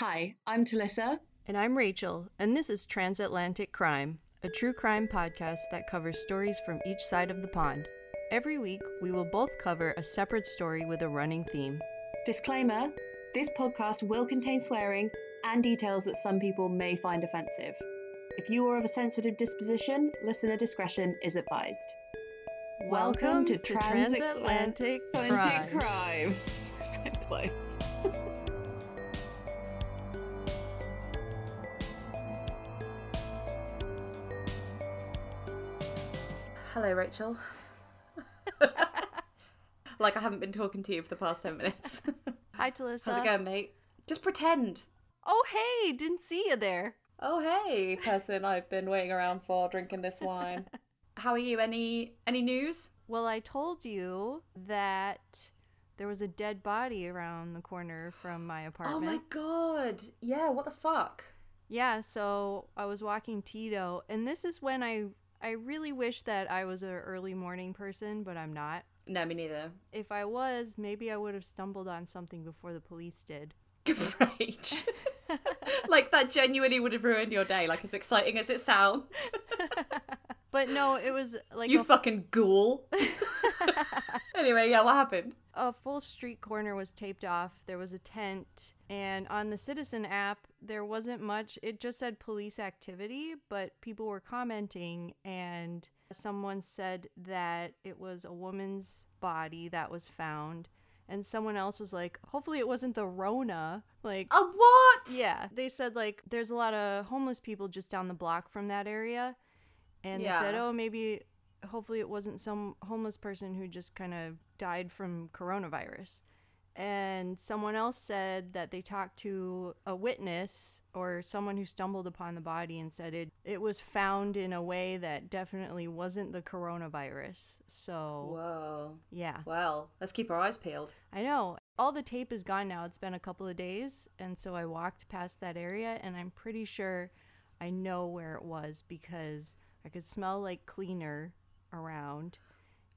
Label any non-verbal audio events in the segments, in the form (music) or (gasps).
Hi, I'm Talissa. And I'm Rachel, and this is Transatlantic Crime, a true crime podcast that covers stories from each side of the pond. Every week, we will both cover a separate story with a running theme. Disclaimer this podcast will contain swearing and details that some people may find offensive. If you are of a sensitive disposition, listener discretion is advised. Welcome, to, Transatlantic Transatlantic Crime. Crime. (laughs) so close. Hello, Rachel. (laughs) like I haven't been talking to you for the past 10 minutes. (laughs) Hi, Talissa. How's it going, mate? Just pretend. Oh, hey, didn't see you there. Oh, hey, person I've been waiting around for drinking this wine. (laughs) How are you? Any any news? Well, I told you that there was a dead body around the corner from my apartment. Oh my god. Yeah, what the fuck? Yeah, so I was walking Tito, and this is when I I really wish that I was an early morning person, but I'm not. No, me neither. If I was, maybe I would have stumbled on something before the police did. (laughs) Rach. (laughs) like that genuinely would have ruined your day, like as exciting as it sounds. (laughs) But no, it was like you a, fucking ghoul. (laughs) anyway, yeah, what happened? a full street corner was taped off. There was a tent, and on the Citizen app, there wasn't much. It just said police activity, but people were commenting, and someone said that it was a woman's body that was found. And someone else was like, hopefully it wasn't the Rona. Like, a what? Yeah, they said like there's a lot of homeless people just down the block from that area, and they said, oh, maybe, hopefully it wasn't some homeless person who just kind of died from coronavirus. And someone else said that they talked to a witness or someone who stumbled upon the body and said it it was found in a way that definitely wasn't the coronavirus. So Whoa. yeah, Well, let's keep our eyes peeled. I know. All the tape is gone now. It's been a couple of days. And so I walked past that area and I'm pretty sure I know where it was because I could smell like cleaner around.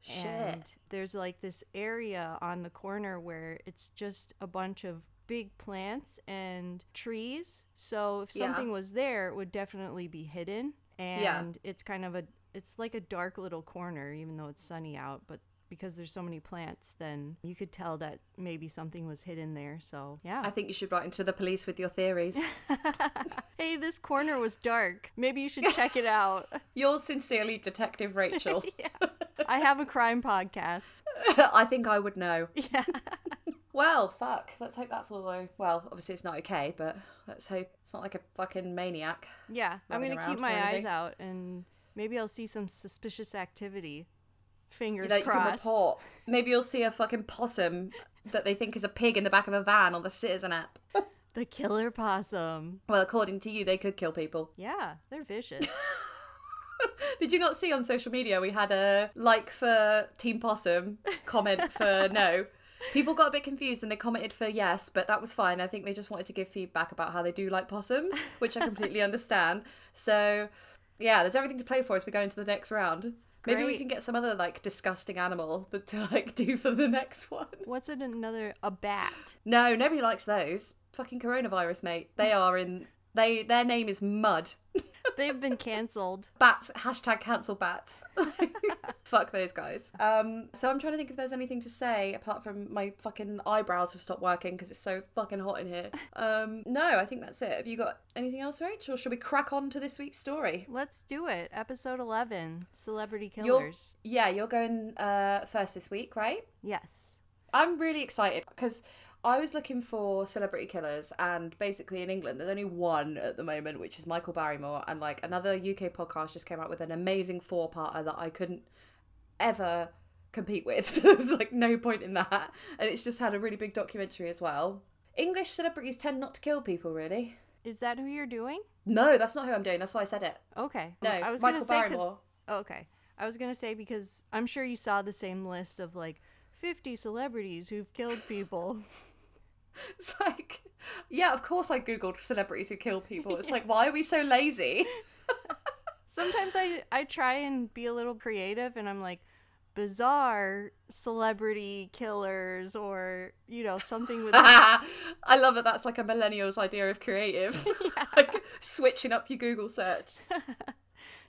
Shit. And there's like this area on the corner where it's just a bunch of big plants and trees. So if Yeah. something was there, it would definitely be hidden. And Yeah. it's kind of a it's like a dark little corner even though it's sunny out, but because there's so many plants, then you could tell that maybe something was hidden there. So, yeah. I think you should write into the police with your theories. (laughs) hey, this corner was dark. Maybe you should check it out. (laughs) Yours sincerely, Detective Rachel. (laughs) yeah. I have a crime podcast. I think I would know. Yeah. Well, fuck. Let's hope that's all. Well, obviously it's not okay, but let's hope it's not like a fucking maniac. Yeah, I'm gonna keep my eyes out and maybe I'll see some suspicious activity. Fingers that you can crossed. report. Maybe you'll see a fucking possum that they think is a pig in the back of a van on the Citizen app. (laughs) The killer possum. Well, according to you, they could kill people. Yeah, they're vicious. (laughs) Did you not see on social media we had a like for Team Possum, comment (laughs) for no? People got a bit confused and they commented for yes, but that was fine. I think they just wanted to give feedback about how they do like possums, which I completely understand. So, yeah, there's everything to play for as we go into the next round. Maybe we can get some other like disgusting animal (laughs) that to like do for the next one. What's it? Another a bat. No, nobody likes those. Fucking coronavirus, mate. They are in. They their name is mud. (laughs) They've been cancelled. Bats. Hashtag cancel bats. (laughs) Fuck those guys. Um. So I'm trying to think if there's anything to say apart from my fucking eyebrows have stopped working because it's so fucking hot in here. Um. No, I think that's it. Have you got anything else, Rach, or should we crack on to this week's story? Let's do it. Episode 11 Celebrity You're, Killers. yeah, you're going uh first this week, right? Yes. I'm really excited because I was looking for celebrity killers, and basically in England, there's only one at the moment, which is Michael Barrymore, and like another UK podcast just came out with an amazing four-parter that I couldn't ever compete with. (laughs) So there's like no point in that, and it's just had a really big documentary as well. English celebrities tend not to kill people, really. Is that who you're doing? No, that's not who I'm doing. That's why I said it. Okay. No, I was Michael gonna say Barrymore. oh, okay. I was gonna say because I'm sure you saw the same list of like 50 celebrities who've killed people. (laughs) (laughs) It's like, yeah, of course I googled celebrities who kill people. It's like, (laughs) why are we so lazy? (laughs) Sometimes I I try and be a little creative and I'm like, bizarre celebrity killers or, you know, something with. I love that that's like a millennial's idea of creative. like switching up your Google search.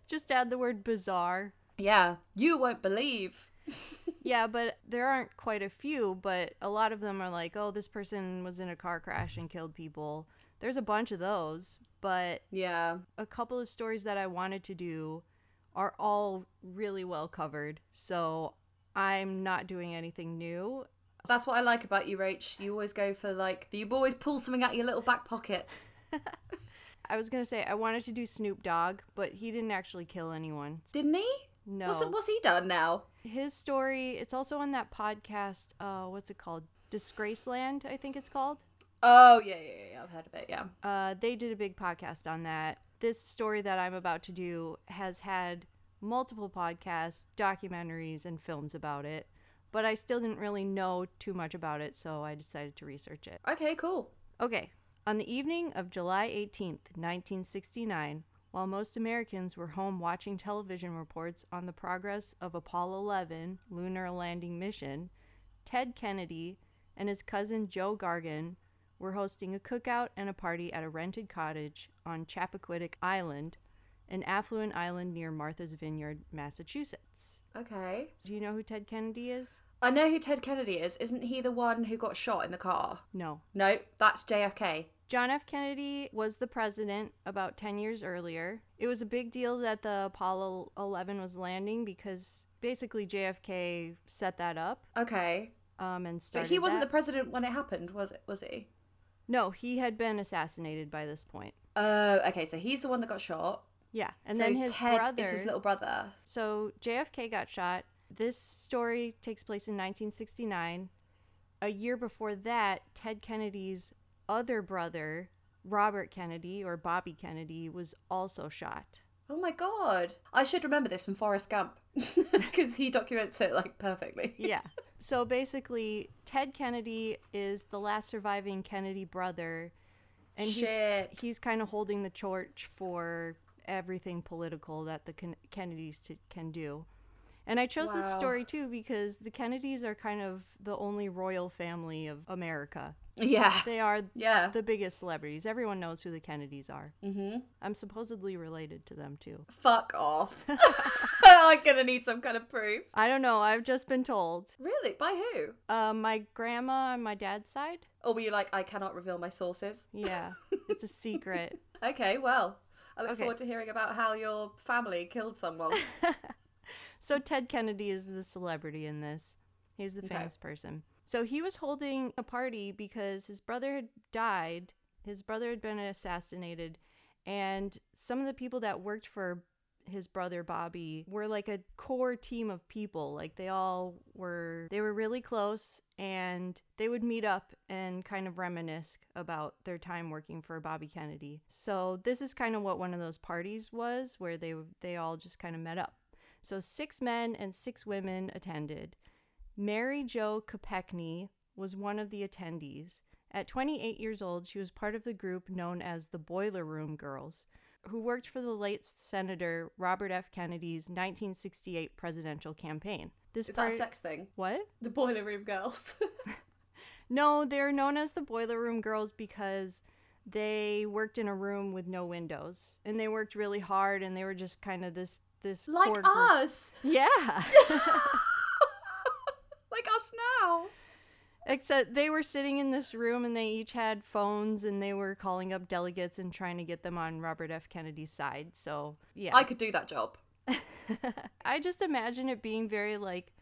Just add the word bizarre. Yeah, you won't believe. (laughs) Yeah, but there aren't quite a few, but a lot of them are like, oh, this person was in a car crash and killed people. There's a bunch of those, but Yeah. a couple of stories that I wanted to do are all really well covered. So I'm not doing anything new. That's what I like about you, Rach. You always go for like you always pull something out of your little back pocket. (laughs) (laughs) I was going to say I wanted to do Snoop Dogg, but he didn't actually kill anyone. Didn't he? No. What's what's he done now? His story, it's also on that podcast, uh what's it called? Disgraceland, I think it's called. Oh yeah, yeah, yeah. I've heard of it. Yeah. Uh, they did a big podcast on that. This story that I'm about to do has had multiple podcasts, documentaries, and films about it, but I still didn't really know too much about it, so I decided to research it. Okay, cool. Okay, on the evening of July 18th, 1969, while most Americans were home watching television reports on the progress of Apollo 11 lunar landing mission, Ted Kennedy and his cousin Joe Gargan were hosting a cookout and a party at a rented cottage on Chappaquiddick Island, an affluent island near Martha's Vineyard, Massachusetts. Okay. Do you know who Ted Kennedy is? I know who Ted Kennedy is. Isn't he the one who got shot in the car? No. No, that's JFK. John F. Kennedy was the president about 10 years earlier. It was a big deal that the Apollo 11 was landing because basically JFK set that up Okay. um, and But he wasn't that. the president when it happened, was it? Was he? No, he had been assassinated by this point. Uh, okay, so he's the one that got shot. Yeah, and so then his Ted brother. is his little brother. So JFK got shot. This story takes place in 1969. A year before that, Ted Kennedy's other brother, Robert Kennedy or Bobby Kennedy, was also shot. Oh my god. I should remember this from Forrest Gump (laughs) because he documents it like perfectly. (laughs) yeah. So basically, Ted Kennedy is the last surviving Kennedy brother, and Shit. he's he's kind of holding the torch for everything political that the Ken- Kennedys t- can do. And I chose this story too because the Kennedys are kind of the only royal family of America. Yeah. They are Yeah. the biggest celebrities. Everyone knows who the Kennedys are. Mm-hmm. I'm supposedly related to them too. Fuck off. (laughs) (laughs) I'm gonna need some kind of proof. I don't know. I've just been told. Really? By who? Uh, my grandma on my dad's side. Or were you like, I cannot reveal my sources? Yeah, (laughs) it's a secret. Okay, well, I look Okay. forward to hearing about how your family killed someone. So Ted Kennedy is the celebrity in this. He's the Okay. famous person. So he was holding a party because his brother had died. His brother had been assassinated, and some of the people that worked for his brother Bobby were like a core team of people. Like they all were they were really close and they would meet up and kind of reminisce about their time working for Bobby Kennedy. So this is kind of what one of those parties was where they they all just kind of met up. So six men and six women attended. Mary Jo Kopechne was one of the attendees. At 28 years old, she was part of the group known as the Boiler Room Girls, who worked for the late Senator Robert F. Kennedy's 1968 presidential campaign. This Is that part- a sex thing? what? The boiler room girls. (laughs) No, they're known as the Boiler Room Girls because they worked in a room with no windows, and they worked really hard, and they were just kind of this this like us. Yeah. (laughs) (laughs) like us now. Except they were sitting in this room and they each had phones and they were calling up delegates and trying to get them on Robert F. Kennedy's side. So, yeah. I could do that job. (laughs) I just imagine it being very like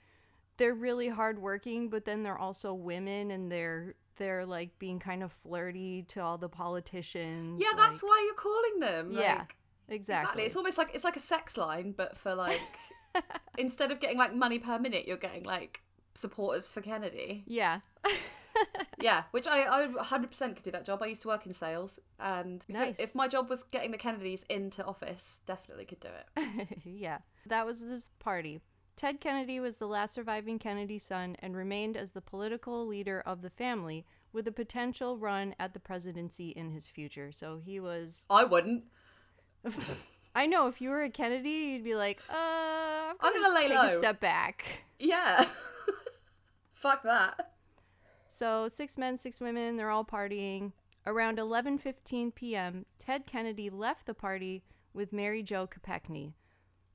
they're really hardworking, but then they're also women and they're they're like being kind of flirty to all the politicians. Yeah, that's like- why you're calling them. Yeah, like- exactly. Exactly. It's almost like it's like a sex line, but for like (laughs) instead of getting like money per minute, you're getting like supporters for Kennedy. yeah. (laughs) Yeah, which I I 100% could do that job. I used to work in sales, and if, Nice. if my job was getting the Kennedys into office, definitely could do it. (laughs) yeah. That was the party. Ted Kennedy was the last surviving Kennedy son and remained as the political leader of the family with a potential run at the presidency in his future. So he was I wouldn't. (laughs) I know if you were a Kennedy, you'd be like, uh, I'm gonna lay take low." a step back. Yeah. Fuck that. So six men, six women, they're all partying. Around 11:15 p.m., Ted Kennedy left the party with Mary Jo Kopechne.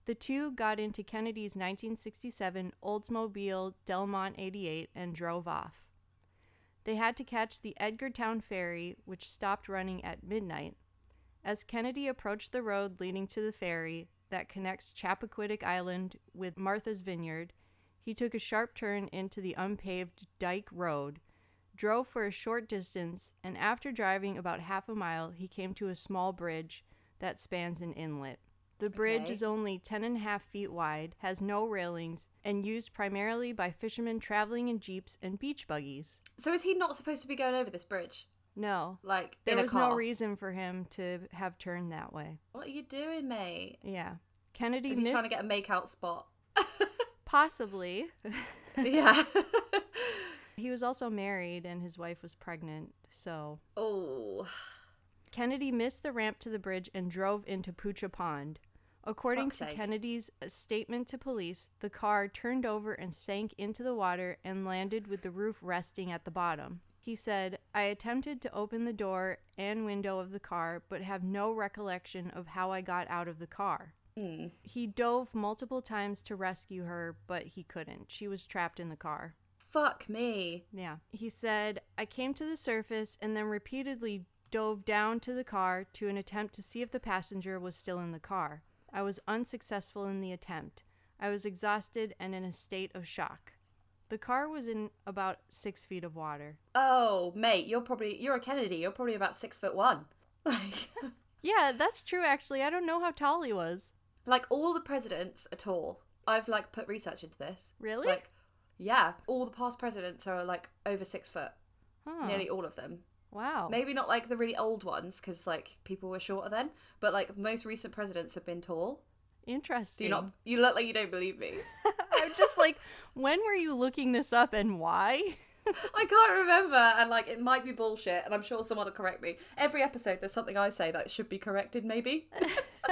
The two got into Kennedy's 1967 Oldsmobile Delmont 88 and drove off. They had to catch the Edgartown ferry, which stopped running at midnight. As Kennedy approached the road leading to the ferry that connects Chappaquiddick Island with Martha's Vineyard, he took a sharp turn into the unpaved Dyke Road, drove for a short distance, and after driving about half a mile, he came to a small bridge that spans an inlet. The bridge Okay. is only 10 and a half feet wide, has no railings, and used primarily by fishermen traveling in jeeps and beach buggies. So is he not supposed to be going over this bridge? No, Like there was no reason for him to have turned that way. What are you doing, mate? Yeah. Kennedy Is he missed trying to get a make-out spot? (laughs) possibly. yeah. (laughs) (laughs) he was also married and his wife was pregnant, so oh. Kennedy missed the ramp to the bridge and drove into Poucha Pond. According Fuck's to sake. Kennedy's uh, statement to police, the car turned over and sank into the water and landed with the roof resting at the bottom. He said, I attempted to open the door and window of the car, but have no recollection of how I got out of the car. Hmm. He dove multiple times to rescue her, but he couldn't. She was trapped in the car. Fuck me. Yeah. He said, I came to the surface and then repeatedly dove down to the car to an attempt to see if the passenger was still in the car. I was unsuccessful in the attempt. I was exhausted and in a state of shock. The car was in about six feet of water. Oh, mate, you're probably you're a Kennedy. You're probably about six foot one. (laughs) Like, (laughs) Yeah, that's true, actually. I don't know how tall he was. Like all the presidents at all. I've like put research into this. Really? Like, yeah, all the past presidents are like over six foot. Huh. Nearly all of them. Wow. Maybe not like the really old ones because like people were shorter then, but like most recent presidents have been tall. Do Interesting. you not? You look like you don't believe me. (laughs) I'm just like, when were you looking this up and why? (laughs) I can't remember, and like it might be bullshit, and I'm sure someone will correct me. Every episode, there's something I say that should be corrected. Maybe (laughs)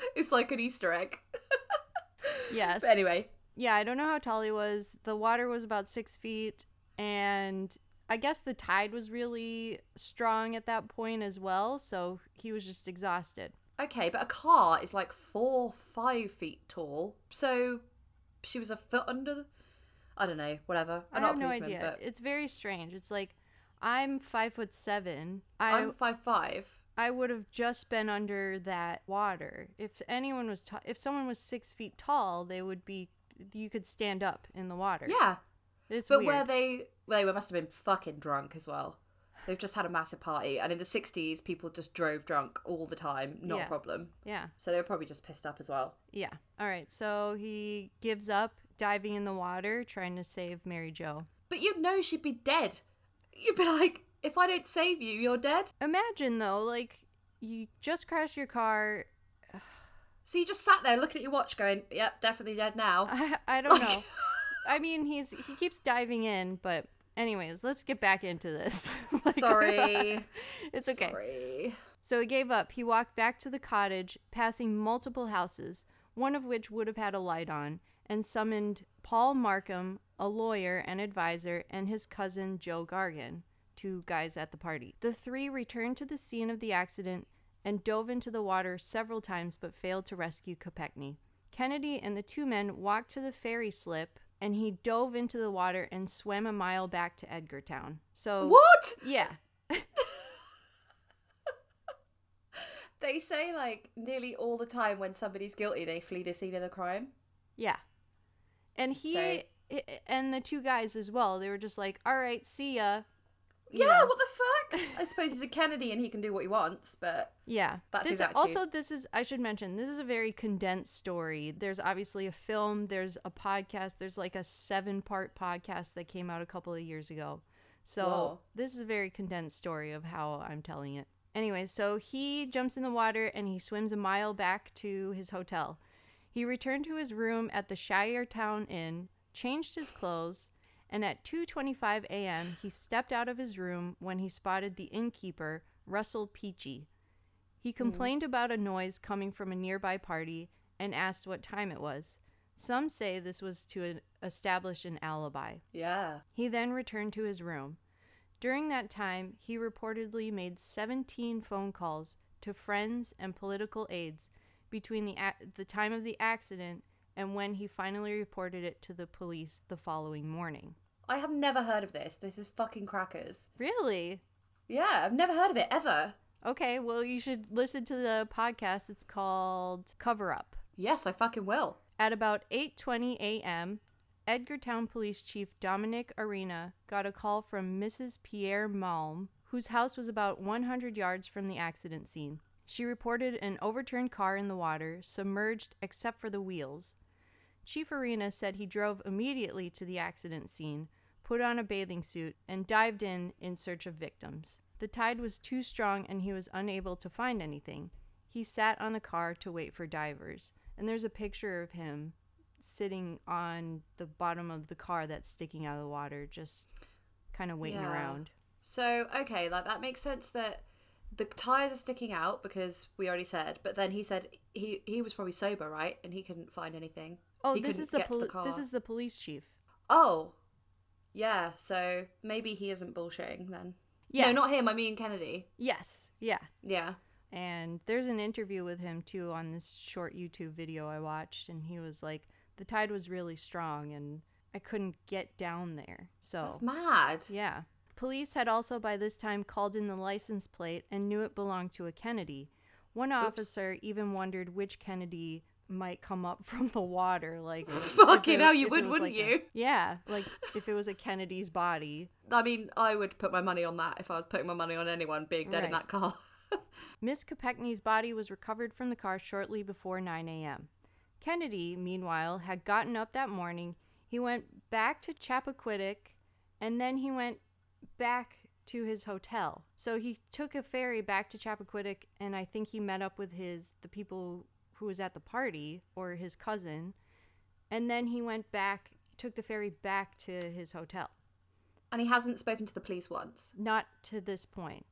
(laughs) it's like an Easter egg. (laughs) yes. But anyway, Yeah, I don't know how tall he was. The water was about six feet, and I guess the tide was really strong at that point as well, so he was just exhausted. okay, but a car is like four, five feet tall, so she was a foot under. The... I don't know. Whatever. I'm I have no idea. but It's very strange. It's like I'm five foot seven. I I'm five five. I would have just been under that water. If anyone was ta- if someone was six feet tall, they would be. You could stand up in the water. Yeah, it's but weird. where they well, they must have been fucking drunk as well. They've just had a massive party, and in the '60s, people just drove drunk all the time, not Yeah. a problem. yeah. So they were probably just pissed up as well. Yeah. All right. So he gives up diving in the water, trying to save Mary Jo. But you'd know she'd be dead. You'd be like, if I don't save you, you're dead. Imagine though, like you just crashed your car. So you just sat there looking at your watch, going, "Yep, definitely dead now." I, (laughs) I don't know. I mean, he's he keeps diving in, but anyways, let's get back into this. (laughs) Like- Sorry. (laughs) it's okay. Sorry. So he gave up. He walked back to the cottage, passing multiple houses, one of which would have had a light on, and summoned Paul Markham, a lawyer and advisor, and his cousin Joe Gargan, two guys at the party. The three returned to the scene of the accident and dove into the water several times but failed to rescue Kopechne. Kennedy and the two men walked to the ferry slip and he dove into the water and swam a mile back to Edgartown. So What? Yeah. (laughs) They say like nearly all the time when somebody's guilty, they flee the scene of the crime. Yeah. And he So- and the two guys as well, they were just like, "All right, see ya." Yeah, know. what the fuck? (laughs) I suppose he's a Kennedy and he can do what he wants, but Yeah. That's this, his attitude. Also, this is I should mention, this is a very condensed story. There's obviously a film, there's a podcast, there's like a seven-part podcast that came out a couple of years ago. So, Whoa. this is a very condensed story of how I'm telling it. Anyway, so he jumps in the water and he swims a mile back to his hotel. He returned to his room at the Shire Town Inn, changed his clothes, and at 2:25 a.m. he stepped out of his room when he spotted the innkeeper, Russell Peachey. He hmm. complained about a noise coming from a nearby party and asked what time it was. Some say this was to establish an alibi. Yeah. He then returned to his room. During that time, he reportedly made 17 phone calls to friends and political aides between the, ac- the time of the accident and when he finally reported it to the police the following morning. I have never heard of this. This is fucking crackers. Really? Yeah, I've never heard of it ever. Okay, well, you should listen to the podcast. It's called Cover Up. Yes, I fucking will. At about 8:20 a.m., Edgartown Police Chief Dominic Arena got a call from Mrs. Pierre Malm, whose house was about 100 yards from the accident scene. She reported an overturned car in the water, submerged except for the wheels. Chief Arena said he drove immediately to the accident scene, put on a bathing suit, and dived in in search of victims. The tide was too strong and he was unable to find anything. He sat on the car to wait for divers, and there's a picture of him sitting on the bottom of the car that's sticking out of the water, just kind of waiting Yeah. around. So, okay, like that makes sense that the tires are sticking out because we already said, but then he said he he was probably sober, right? And he couldn't find anything. Oh, He this is the, poli- car. this is the police chief. Oh. Yeah, so maybe he isn't bullshitting then. Yeah. No, not him, I mean Kennedy. Yes. Yeah. Yeah. And there's an interview with him too on this short YouTube video I watched, and he was like, "The tide was really strong, and I couldn't get down there." So That's mad. yeah. Police had also by this time called in the license plate and knew it belonged to a Kennedy. One officer even wondered which Kennedy might come up (laughs) from the water, like Fucking hell, you would, wouldn't like a- you? yeah, like if it was a Kennedy's body. I mean, I would put my money on that if I was putting my money on anyone being dead in that car. (laughs) Miss Kopechne's body was recovered from the car shortly before 9 a.m. Kennedy, meanwhile, had gotten up that morning. He went back to Chappaquiddick, and then he went back to his hotel. So he took a ferry back to Chappaquiddick, and I think he met up with his the people who was at the party or his cousin, and then he went back, took the ferry back to his hotel. and he hasn't spoken to the police once. Not to this point.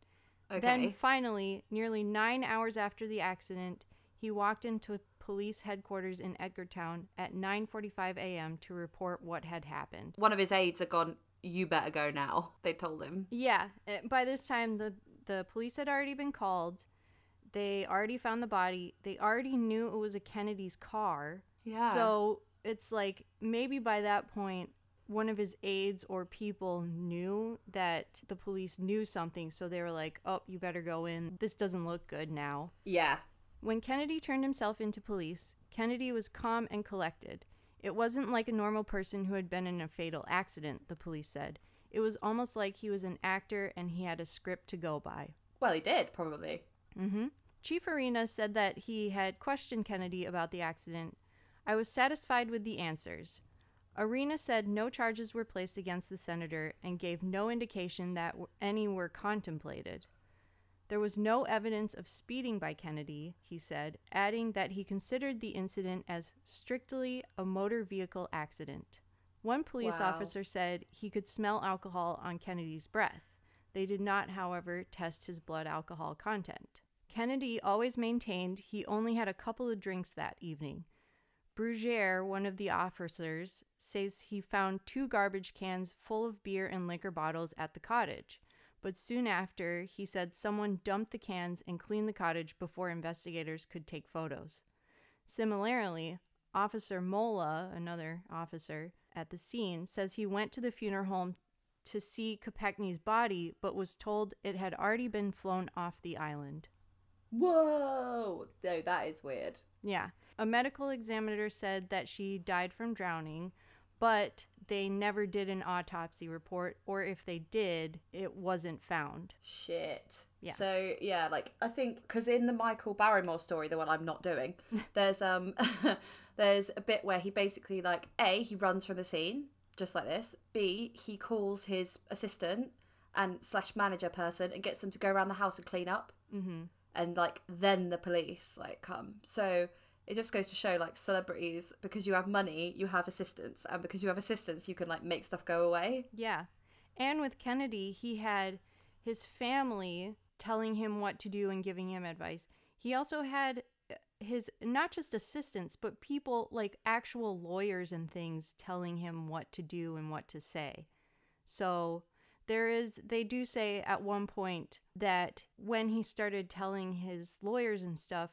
Okay. Then finally, nearly nine hours after the accident, he walked into police headquarters in Edgartown at 9:45 a.m. to report what had happened. One of his aides had gone, You better go now. They told him. Yeah, eh, by this time the the police had already been called. They already found the body. They already knew it was a Kennedy's car. Yeah. So it's like maybe by that point one of his aides or people knew that the police knew something, so they were like, "Oh, you better go in. This doesn't look good now." Yeah. When Kennedy turned himself into police, Kennedy was calm and collected. It wasn't like a normal person who had been in a fatal accident, the police said. It was almost like he was an actor and he had a script to go by. Well, he did, probably. Hmm Chief Arena said that he had questioned Kennedy about the accident. I was satisfied with the answers. Arena said no charges were placed against the senator and gave no indication that any were contemplated. There was no evidence of speeding by Kennedy, he said, adding that he considered the incident as strictly a motor vehicle accident. One police Wow. officer said he could smell alcohol on Kennedy's breath. They did not, however, test his blood alcohol content. Kennedy always maintained he only had a couple of drinks that evening. Brugier, one of the officers, says he found two garbage cans full of beer and liquor bottles at the cottage, but soon after, he said someone dumped the cans and cleaned the cottage before investigators could take photos. Similarly, Officer Mola, another officer at the scene, says he went to the funeral home to see Kopechne's body, but was told it had already been flown off the island. Whoa! No, that is weird. Yeah. A medical examiner said that she died from drowning, but they never did an autopsy report, or if they did, it wasn't found. Shit. Yeah. So yeah, like I think because in the Michael Barrymore story, the one I'm not doing, (laughs) there's um, (laughs) there's a bit where he basically like a he runs from the scene just like this. B he calls his assistant and slash manager person and gets them to go around the house and clean up, Mm-hmm. And like then the police like come. So it just goes to show like celebrities because you have money, you have assistants, and because you have assistants, you can like make stuff go away. Yeah. And with Kennedy, he had his family telling him what to do and giving him advice. He also had uh, his not just assistants, but people like actual lawyers and things telling him what to do and what to say. So there is, they do say at one point that when he started telling his lawyers and stuff,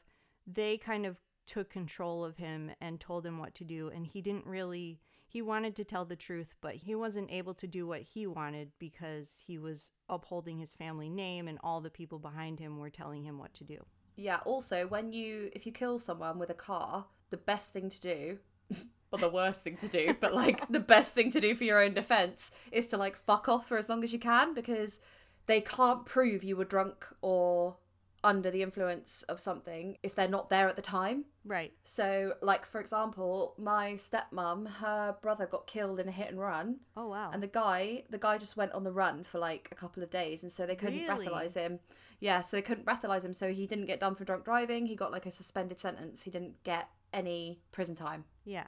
they kind of took control of him and told him what to do. And he didn't really, he wanted to tell the truth, but he wasn't able to do what he wanted because he was upholding his family name and all the people behind him were telling him what to do. Yeah, also, when you, if you kill someone with a car, the best thing to do, (laughs) or the worst thing to do, but like the best thing to do for your own defense is to like fuck off for as long as you can because they can't prove you were drunk or under the influence of something if they're not there at the time. Right. So, like for example, my stepmom, her brother got killed in a hit and run, Oh, wow. and the guy, the guy just went on the run for like a couple of days, and so they couldn't Really? breathalyze him. Yeah, so they couldn't breathalyze him, so he didn't get done for drunk driving. He got like a suspended sentence. He didn't get any prison time. Yeah.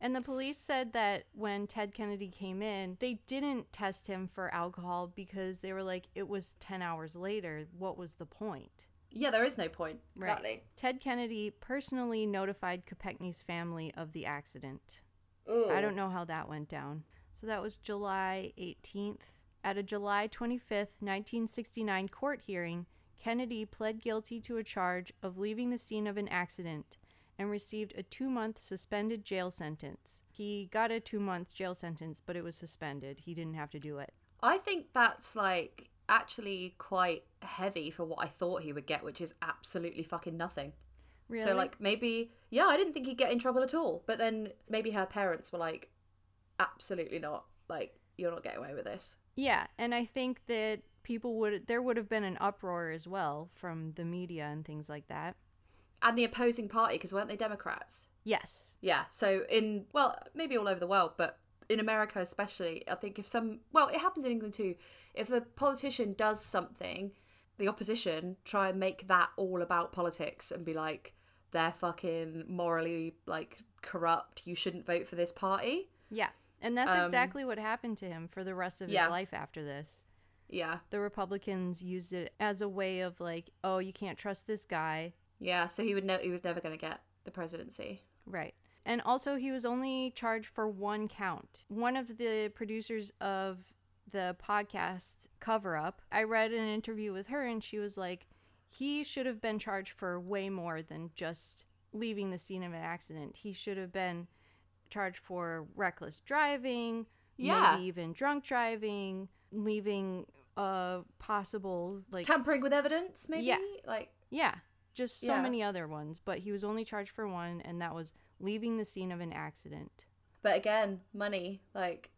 And the police said that when Ted Kennedy came in, they didn't test him for alcohol because they were like, it was 10 hours later. What was the point? Yeah, there is no point. Right. Exactly. Ted Kennedy personally notified Kopechne's family of the accident. Ooh. I don't know how that went down. So that was July 18th. At a July 25th, 1969 court hearing, Kennedy pled guilty to a charge of leaving the scene of an accident and received a two month suspended jail sentence. He got a two month jail sentence, but it was suspended. He didn't have to do it. I think that's like actually quite heavy for what I thought he would get, which is absolutely fucking nothing. Really? So like maybe yeah, I didn't think he'd get in trouble at all. But then maybe her parents were like, absolutely not. Like you're not getting away with this. Yeah, and I think that people would there would have been an uproar as well from the media and things like that. And the opposing party, because weren't they Democrats? Yes. Yeah. So in well, maybe all over the world, but in America especially, I think if some well, it happens in England too. If a politician does something, the opposition try and make that all about politics and be like, they're fucking morally like corrupt. You shouldn't vote for this party. Yeah. And that's Um, exactly what happened to him for the rest of his life after this. Yeah. The Republicans used it as a way of like, oh, you can't trust this guy. Yeah. So he would know he was never going to get the presidency. Right. And also, he was only charged for one count. One of the producers of the podcast Cover Up, I read an interview with her, and she was like, he should have been charged for way more than just leaving the scene of an accident. He should have been charged for reckless driving, Yeah. maybe even drunk driving, leaving a possible like Tampering with evidence, maybe. Yeah. Like yeah, just so Yeah. many other ones, but he was only charged for one, and that was leaving the scene of an accident. But again, money, like,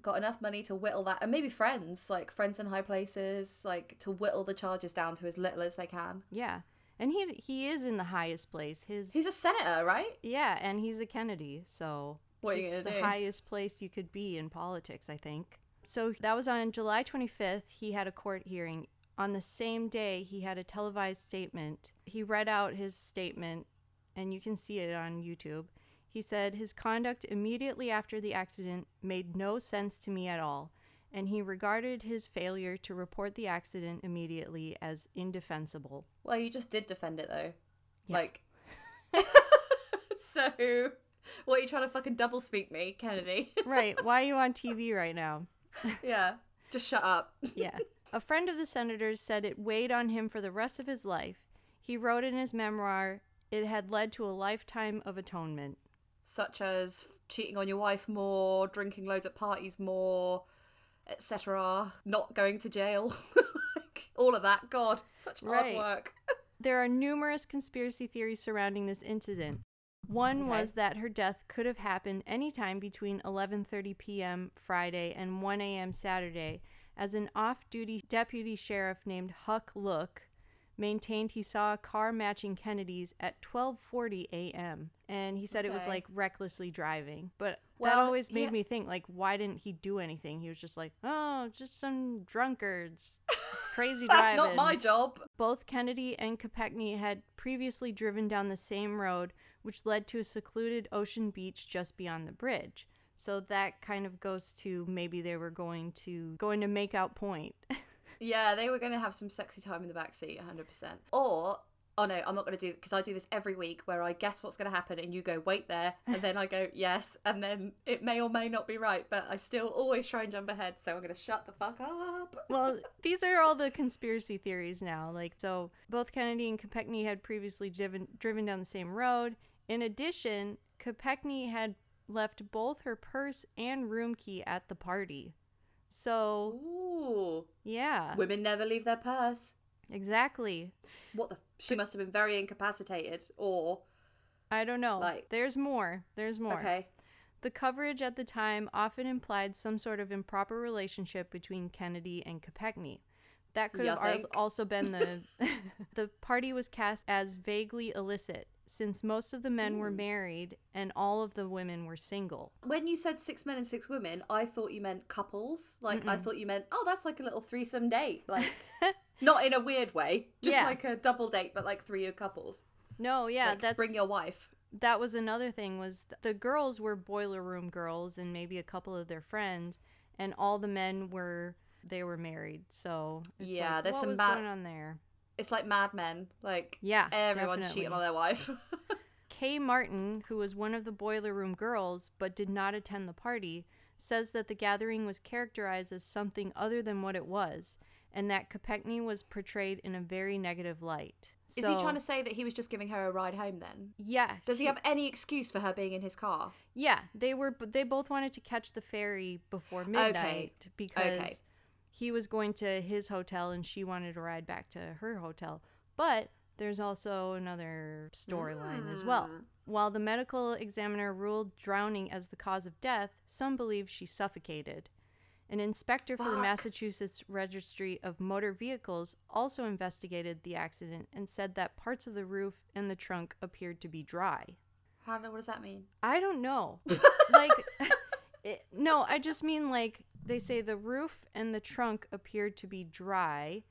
got enough money to whittle that, and maybe friends, like friends in high places, like to whittle the charges down to as little as they can. Yeah, and he he is in the highest place. His He's a senator, right? yeah, and he's a Kennedy, so What are you he's the do? highest place you could be in politics, I think. So that was on July 25th. He had a court hearing. On the same day, he had a televised statement. He read out his statement, and you can see it on YouTube. He said his conduct immediately after the accident made no sense to me at all, and he regarded his failure to report the accident immediately as indefensible. Well, you just did defend it though. Yeah. Like, (laughs) so what are you trying to fucking double speak me, Kennedy? right. Why are you on (laughs) TV right now? yeah, just shut up. Yeah. A friend of the senator's said it weighed on him for the rest of his life. He wrote in his memoir, it had led to a lifetime of atonement. Such as cheating on your wife more, drinking loads at parties more, etc. Not going to jail, (laughs) like all of that. God, such hard Right. work. (laughs) There are numerous conspiracy theories surrounding this incident. One Okay. was that her death could have happened anytime between 11:30 p.m. Friday and 1 a.m. Saturday, as an off-duty deputy sheriff named Huck Look maintained he saw a car matching Kennedy's at 12:40 a.m. and he said it was like recklessly driving. But that always made yeah. me think like why didn't he do anything? He was just like, "Oh, just some drunkards." (laughs) Crazy That's driving. not my job. Both Kennedy and Kopechne had previously driven down the same road, which led to a secluded ocean beach just beyond the bridge. So that kind of goes to maybe they were going to going to make out point. (laughs) Yeah, they were going to have some sexy time in the back seat, 100%. Or, oh no, I'm not going to do because I do this every week where I guess what's going to happen and you go, wait there. And then I go, (laughs) yes. And then it may or may not be right, but I still always try and jump ahead. So I'm going to shut the fuck up. (laughs) well, these are all the conspiracy theories now. Like, so both Kennedy and Kopechne had previously driven driven down the same road. In addition, Kopechne had left both her purse and room key at the party. So, Ooh. yeah, Women never leave their purse. exactly. What the? She must have been very incapacitated. Or, I don't know. Like- There's more. There's more. okay. The coverage at the time often implied some sort of improper relationship between Kennedy and Kopechne. That could Ya have think? also been the (laughs) (laughs) the party was cast as vaguely illicit since most of the men were hmm. married and all of the women were single. When you said six men and six women, I thought you meant couples. Like, I thought you meant, oh, that's like a little threesome date. Like, (laughs) not in a weird way, just Yeah. like a double date, but like three couples. No, yeah, Like, that's bring your wife. that was another thing was the girls were boiler room girls and maybe a couple of their friends and all the men were they were married. So it's Yeah, like, there's what some was ma- going on there. It's like Mad Men. Like, Yeah, everyone's definitely. cheating on their wife. (laughs) Kay Martin, who was one of the boiler room girls but did not attend the party, says that the gathering was characterized as something other than what it was, and that Kopechne was portrayed in a very negative light. Is he trying to say that he was just giving her a ride home then? Yeah. Does he have any excuse for her being in his car? Yeah, they were. They both wanted to catch the ferry before midnight because Okay. He was going to his hotel and she wanted to ride back to her hotel. But there's also another storyline as well. Mm. While the medical examiner ruled drowning as the cause of death, some believe she suffocated. An inspector for the Massachusetts Registry of Motor Vehicles also investigated the accident and said that parts of the roof and the trunk appeared to be dry. How, what does that mean? I don't know. (laughs) like, (laughs) it, no, I just mean like they say the roof and the trunk appeared to be dry.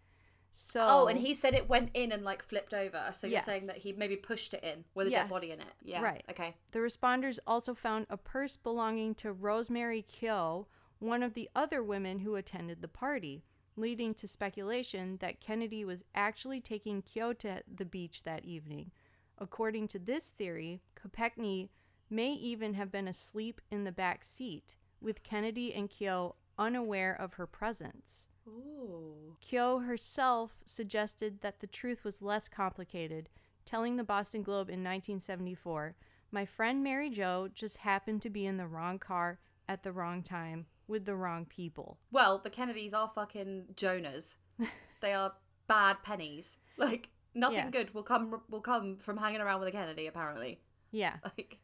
So Oh, and he said it went in and like flipped over. So you're saying that he maybe pushed it in with a Yes. dead body in it. Yeah. Right. Okay. The responders also found a purse belonging to Rosemary Keough, one of the other women who attended the party, leading to speculation that Kennedy was actually taking Keough to the beach that evening. According to this theory, Kopechne may even have been asleep in the back seat, with Kennedy and Keough unaware of her presence. Ooh. Keough herself suggested that the truth was less complicated, telling the Boston Globe in 1974 My friend Mary Jo just happened to be in the wrong car at the wrong time with the wrong people. Well, the Kennedys are fucking Jonahs. (laughs) they are bad pennies. Like nothing Yeah. good will come will come from hanging around with a Kennedy. Apparently, Yeah. like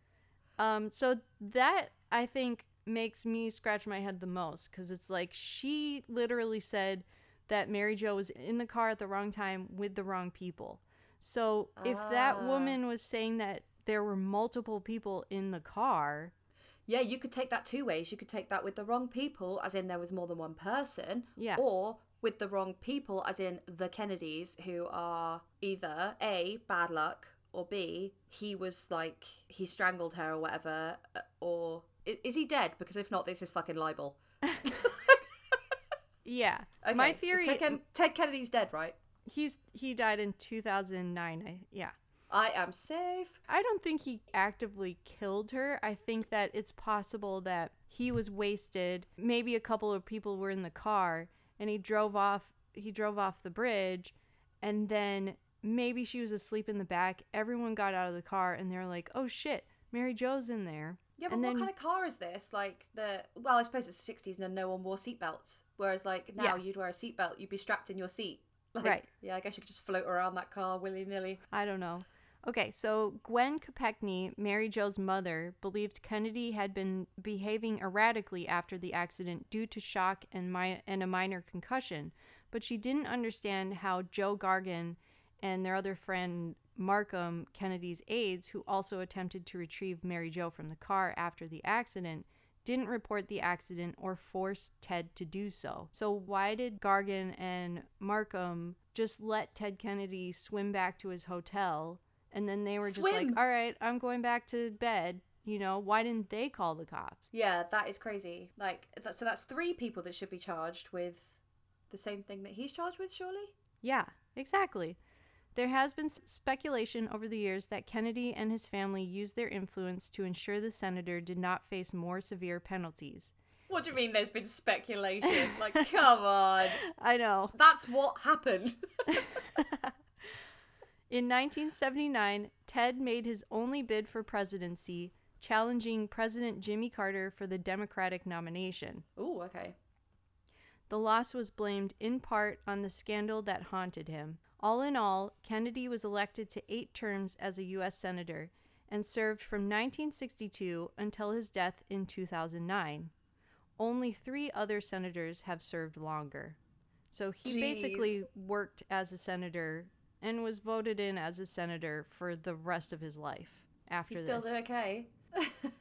Um so that I think makes me scratch my head the most cuz it's like she literally said that Mary Jo was in the car at the wrong time with the wrong people. So if that Ah. woman was saying that there were multiple people in the car, yeah, you could take that two ways. You could take that with the wrong people, as in there was more than one person. Yeah. Or with the wrong people, as in the Kennedys, who are either a bad luck or b he was like he strangled her or whatever, uh, or is he dead? Because if not, this is fucking libel. (laughs) (laughs) Yeah. Okay. My theory Ted, Ken- Ted Kennedy's dead, right? he's he died in 2009. I, yeah. I am safe. I don't think he actively killed her. I think that it's possible that he was wasted. Maybe a couple of people were in the car and he drove off he drove off the bridge and then maybe she was asleep in the back. Everyone got out of the car and they're like, "Oh shit, Mary Jo's in there." Yeah, but and what then kind of car is this? Like the well, I suppose it's the '60s and no one wore seatbelts. Whereas like now, Yeah. you'd wear a seatbelt, you'd be strapped in your seat. (laughs) Like, Right. Yeah, I guess you could just float around that car willy nilly. I don't know. Okay, so Gwen Kopechne, Mary Jo's mother, believed Kennedy had been behaving erratically after the accident due to shock and, mi- and a minor concussion, but she didn't understand how Joe Gargan and their other friend Markham, Kennedy's aides, who also attempted to retrieve Mary Jo from the car after the accident, didn't report the accident or force Ted to do so. So, why did Gargan and Markham just let Ted Kennedy swim back to his hotel and then they were just like, all right, I'm going back to bed? You know, why didn't they call the cops? Yeah, that is crazy. Like, so that's three people that should be charged with the same thing that he's charged with, surely? Yeah, exactly. There has been speculation over the years that Kennedy and his family used their influence to ensure the senator did not face more severe penalties. What do you mean there's been speculation? like, (laughs) come on. (laughs) I know. That's what happened. (laughs) In 1979, Ted made his only bid for presidency, challenging President Jimmy Carter for the Democratic nomination. Ooh, okay. The loss was blamed in part on the scandal that haunted him. All in all, Kennedy was elected to eight terms as a U.S. Senator and served from 1962 until his death in 2009. Only three other senators have served longer. So he Jeez. basically worked as a senator and was voted in as a senator for the rest of his life after He's still this. doing okay.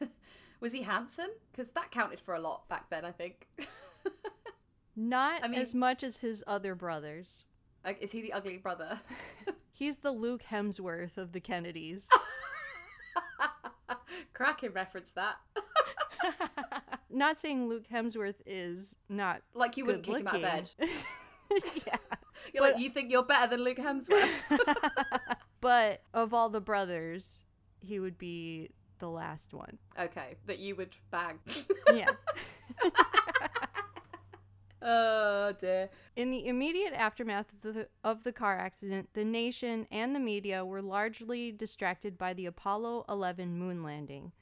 (laughs) Was he handsome? Because that counted for a lot back then, I think. (laughs) Not I mean- as much as his other brothers. Like, is he the ugly brother? (laughs) He's the Luke Hemsworth of the Kennedys. (laughs) Cracking reference that. (laughs) not saying Luke Hemsworth is not Like you wouldn't kick him out of bed. yeah. You're like, you think you're better than Luke Hemsworth? But of all the brothers, he would be the last one. okay, that you would bang. Yeah. Oh dear. In the immediate aftermath of the, of the car accident, the nation and the media were largely distracted by the Apollo 11 moon landing.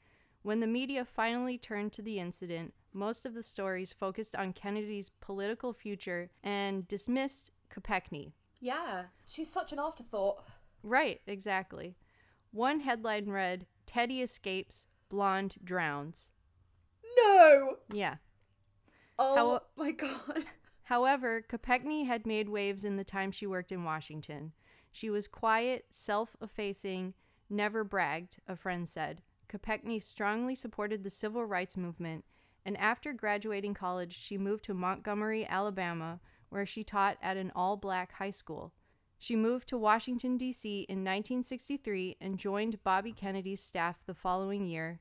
When the media finally turned to the incident, most of the stories focused on Kennedy's political future and dismissed Kopechne. Yeah, she's such an afterthought. Right, exactly. One headline read, Teddy escapes, blonde drowns. No. Yeah. Oh How- my god. (laughs) However, Kopechne had made waves in the time she worked in Washington. She was quiet, self effacing, never bragged, a friend said. Kopechne strongly supported the civil rights movement, and after graduating college, she moved to Montgomery, Alabama, where she taught at an all black high school. She moved to Washington, D.C. in 1963 and joined Bobby Kennedy's staff the following year,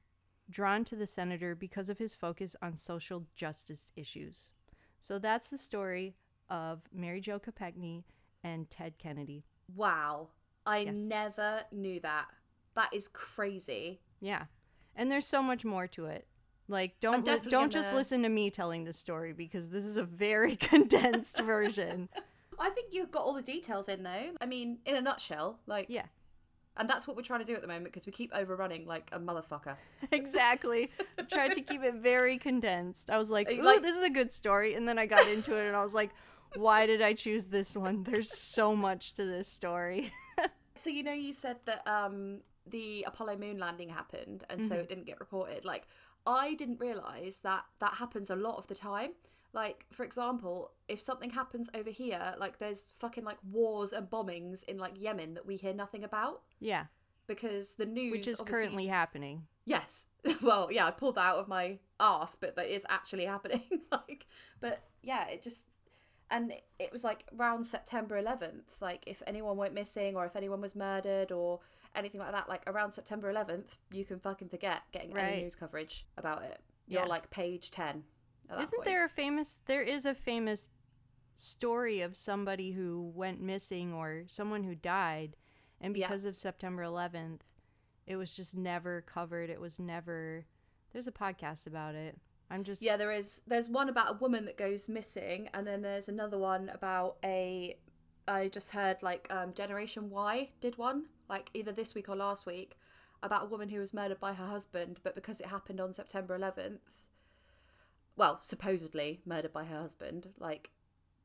drawn to the senator because of his focus on social justice issues. So that's the story of Mary Jo Kopechne and Ted Kennedy. Wow. I Yes. never knew that. That is crazy. Yeah. And there's so much more to it. Like don't li- don't just gonna- listen to me telling this story because this is a very (laughs) condensed version. (laughs) I think you've got all the details in though. I mean, in a nutshell, like Yeah. And that's what we're trying to do at the moment because we keep overrunning like a motherfucker. (laughs) Exactly. I tried to keep it very condensed. I was like, "Ooh, like- this is a good story." And then I got into it and I was like, "Why did I choose this one? There's so much to this story." (laughs) So you know you said that um the Apollo moon landing happened and so it didn't get reported. Like I didn't realize that that happens a lot of the time. Like for example, if something happens over here, like there's fucking like wars and bombings in like Yemen that we hear nothing about yeah, because the news which is obviously- currently happening. Yes. (laughs) well, yeah, I pulled that out of my ass, but that is actually (laughs) happening. (laughs) like, but yeah, it just and it was like around September 11th. Like, if anyone went missing or if anyone was murdered or anything like that, like around September 11th, you can fucking forget getting Right. any news coverage about it. You're Yeah. like page 10. Isn't point. there a famous there is a famous story of somebody who went missing or someone who died and Yeah. because of September 11th it was just never covered. It was never There's a podcast about it. I'm just Yeah, there is. There's one about a woman that goes missing, and then there's another one about a. I just heard like um, Generation Why did one like either this week or last week about a woman who was murdered by her husband, but because it happened on September 11th, well, supposedly murdered by her husband, like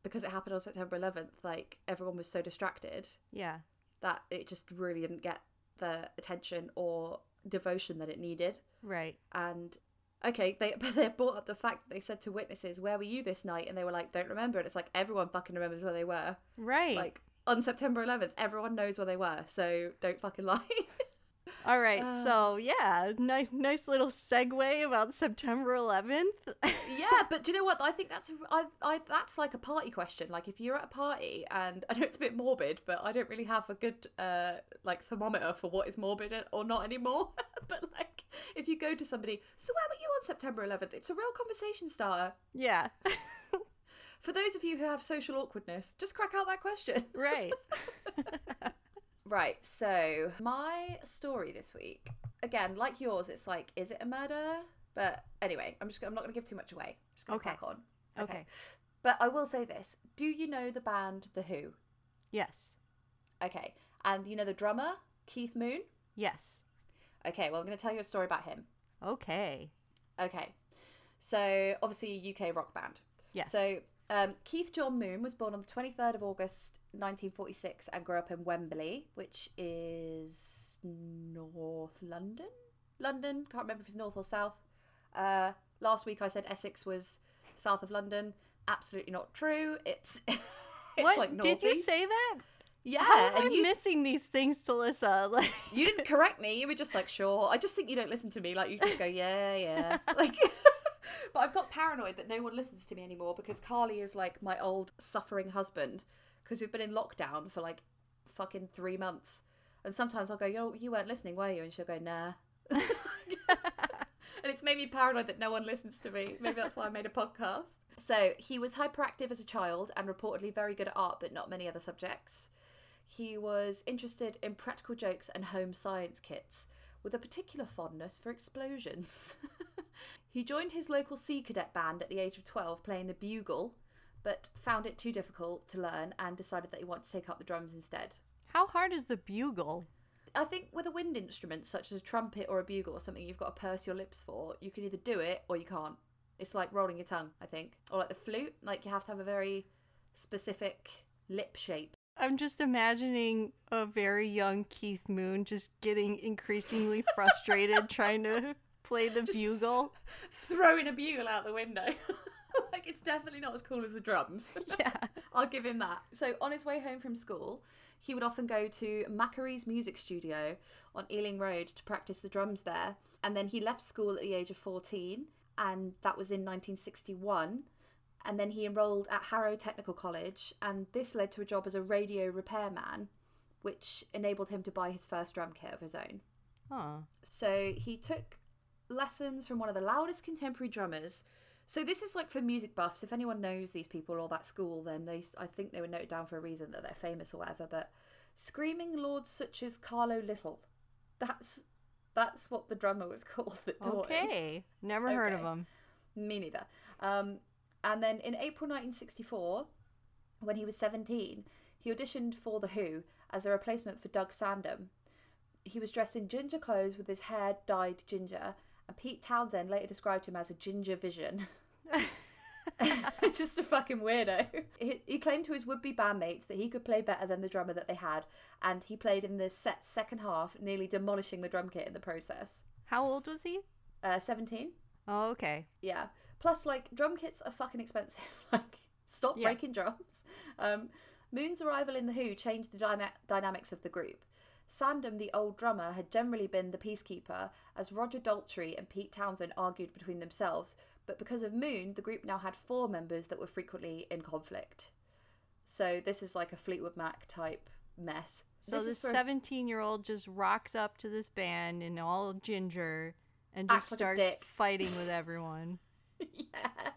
because it happened on September 11th, like everyone was so distracted yeah. that it just really didn't get the attention or devotion that it needed Right. and okay they (laughs) but they brought up the fact that they said to witnesses where were you this night and they were like don't remember and it's like everyone fucking remembers where they were Right. like on september 11th everyone knows where they were so don't fucking (laughs) lie All right. Uh, so, yeah, nice nice little segue about September 11th. (laughs) yeah but do you know what i think that's I, I that's like a party question like if you're at a party and i know it's a bit morbid but i don't really have a good uh like thermometer for what is morbid or not anymore (laughs) but like if you go to somebody so where were you on september 11th it's a real conversation starter yeah. (laughs) For those of you who have social awkwardness, just crack out that question. Right. Right, so my story this week, again, like yours, it's like, is it a murder? But anyway, I'm just I'm not going to give too much away. Just going to Okay. crack on. Okay. But I will say this: Do you know the band The Who? Yes. Okay, and you know the drummer Keith Moon? Yes. Okay, well, I'm going to tell you a story about him. Okay. Okay, so obviously UK rock band. Yes. So um, Keith John Moon was born on the 23rd of August 1946 and grew up in Wembley, which is North London. London, can't remember if it's north or south. Uh, last week I said Essex was south of London. Absolutely not true. It's, (laughs) it's what like did you say that? Yeah, How am I you missing these things, Talissa? (laughs) Like, you didn't correct me. You were just like, sure. I just think you don't listen to me. Like you just go, yeah, yeah. (laughs) Like, but I've got paranoid that no one listens to me anymore because Carly is like my old suffering husband because we've been in lockdown for like fucking three months. And sometimes I'll go, yo, you weren't listening, were you? And she'll go, nah. (laughs) and it's made me paranoid that no one listens to me. Maybe that's why I made a podcast. So he was hyperactive as a child and reportedly very good at art, but not many other subjects. He was interested in practical jokes and home science kits, with a particular fondness for explosions. (laughs) he joined his local Sea Cadet band at the age of 12, playing the bugle, but found it too difficult to learn and decided that he wanted to take up the drums instead. how hard is the bugle? I think with a wind instrument, such as a trumpet or a bugle or something you've got to purse your lips for, you can either do it or you can't. It's like rolling your tongue, I think. Or like the flute, like you have to have a very specific lip shape. I'm just imagining a very young Keith Moon just getting increasingly frustrated trying to (laughs) play the bugle. Throwing a bugle out the window. (laughs) like it's definitely not as cool as the drums. (laughs) Yeah. I'll give him that. So on his way home from school, he would often go to Macari's music studio on Ealing Road to practice the drums there. And then he left school at the age of 14, and that was in 1961. And then he enrolled at Harrow Technical College, and this led to a job as a radio repairman, which enabled him to buy his first drum kit of his own. Huh. So he took lessons from one of the loudest contemporary drummers. So this is like for music buffs. If anyone knows these people or that school, then they I think they were noted down for a reason that they're famous or whatever. But screaming lords such as Carlo Little, that's that's what the drummer was (laughs) called that. Okay. Never heard of Okay. him. Me neither. Um, and then in April 1964, when he was 17, he auditioned for The Who as a replacement for Doug Sandom. He was dressed in ginger clothes with his hair dyed ginger, and Pete Townshend later described him as a ginger vision. (laughs) (laughs) Just a fucking weirdo. He, he claimed to his would be bandmates that he could play better than the drummer that they had, and he played in the set's second half, nearly demolishing the drum kit in the process. How old was he? Uh, 17? Oh, okay. Yeah. Plus, like, drum kits are fucking expensive. (laughs) like, stop Yeah. breaking drums. Um, Moon's arrival in The Who changed the dyma- dynamics of the group. Sandom, the old drummer, had generally been the peacekeeper, as Roger Daltrey and Pete Townshend argued between themselves, but because of Moon, the group now had four members that were frequently in conflict. So this is like a Fleetwood Mac type mess. So this this 17 year old just rocks up to this band in all ginger and just like starts fighting with (laughs) everyone. yeah.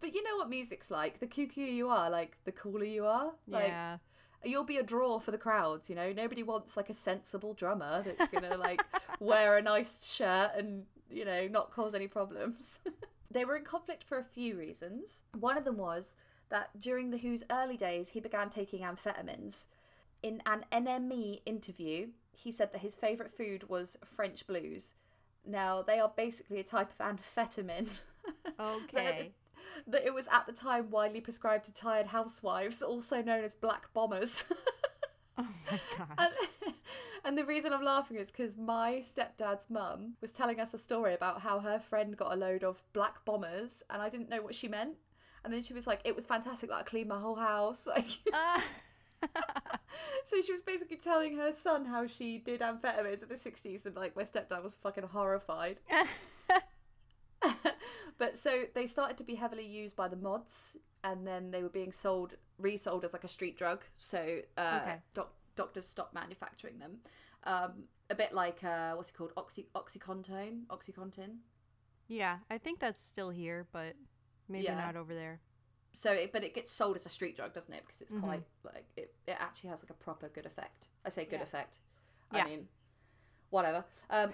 But you know what music's like? The kookier you are, like, the cooler you are. Like, yeah. You'll be a draw for the crowds you know? Nobody wants like a sensible drummer that's gonna like (laughs) wear a nice shirt and you know not cause any problems. (laughs) They were in conflict for a few reasons. One of them was that during the who's early days he began taking amphetamines. In an nme interview he said that his favorite food was french blues. Now they are basically a type of amphetamine. (laughs) Okay. That it was at the time widely prescribed to tired housewives, also known as black bombers. (laughs) oh my gosh. and, and the reason I'm laughing is because my stepdad's mum was telling us a story about how her friend got a load of black bombers, and I didn't know what she meant. And then she was like, "It was fantastic. Like, I cleaned my whole house." (laughs) Like, Ah. (laughs) so she was basically telling her son how she did amphetamines in the '60s, and like my stepdad was fucking horrified. But so they started to be heavily used by the mods and then they were being sold resold as like a street drug so uh, Okay. doc- doctors stopped manufacturing them um, a bit like uh, what's it called Oxy- oxycontin oxycontin yeah, I think that's still here, but maybe Yeah. not over there. So, it, but it gets sold as a street drug, doesn't it? Because it's quite like it, it actually has like a proper good effect. I say good Yeah. effect. Yeah. I mean, whatever. Um,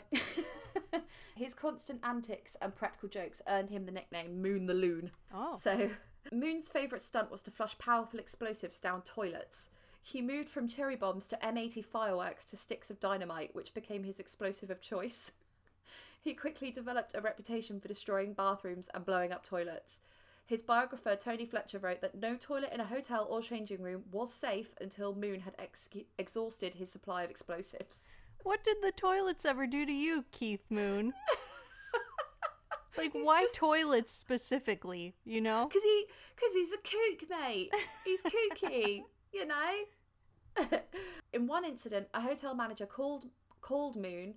(laughs) his constant antics and practical jokes earned him the nickname Moon the Loon. Oh. So, (laughs) Moon's favourite stunt was to flush powerful explosives down toilets. He moved from cherry bombs to M80 fireworks to sticks of dynamite, which became his explosive of choice. (laughs) He quickly developed a reputation for destroying bathrooms and blowing up toilets. His biographer, Tony Fletcher, wrote that no toilet in a hotel or changing room was safe until Moon had ex- exhausted his supply of explosives. What did the toilets ever do to you, Keith Moon? (laughs) like, He's why just- toilets specifically? You know? Because he, cause he's a kook, mate. He's kooky, you know? (laughs) in one incident, a hotel manager called called Moon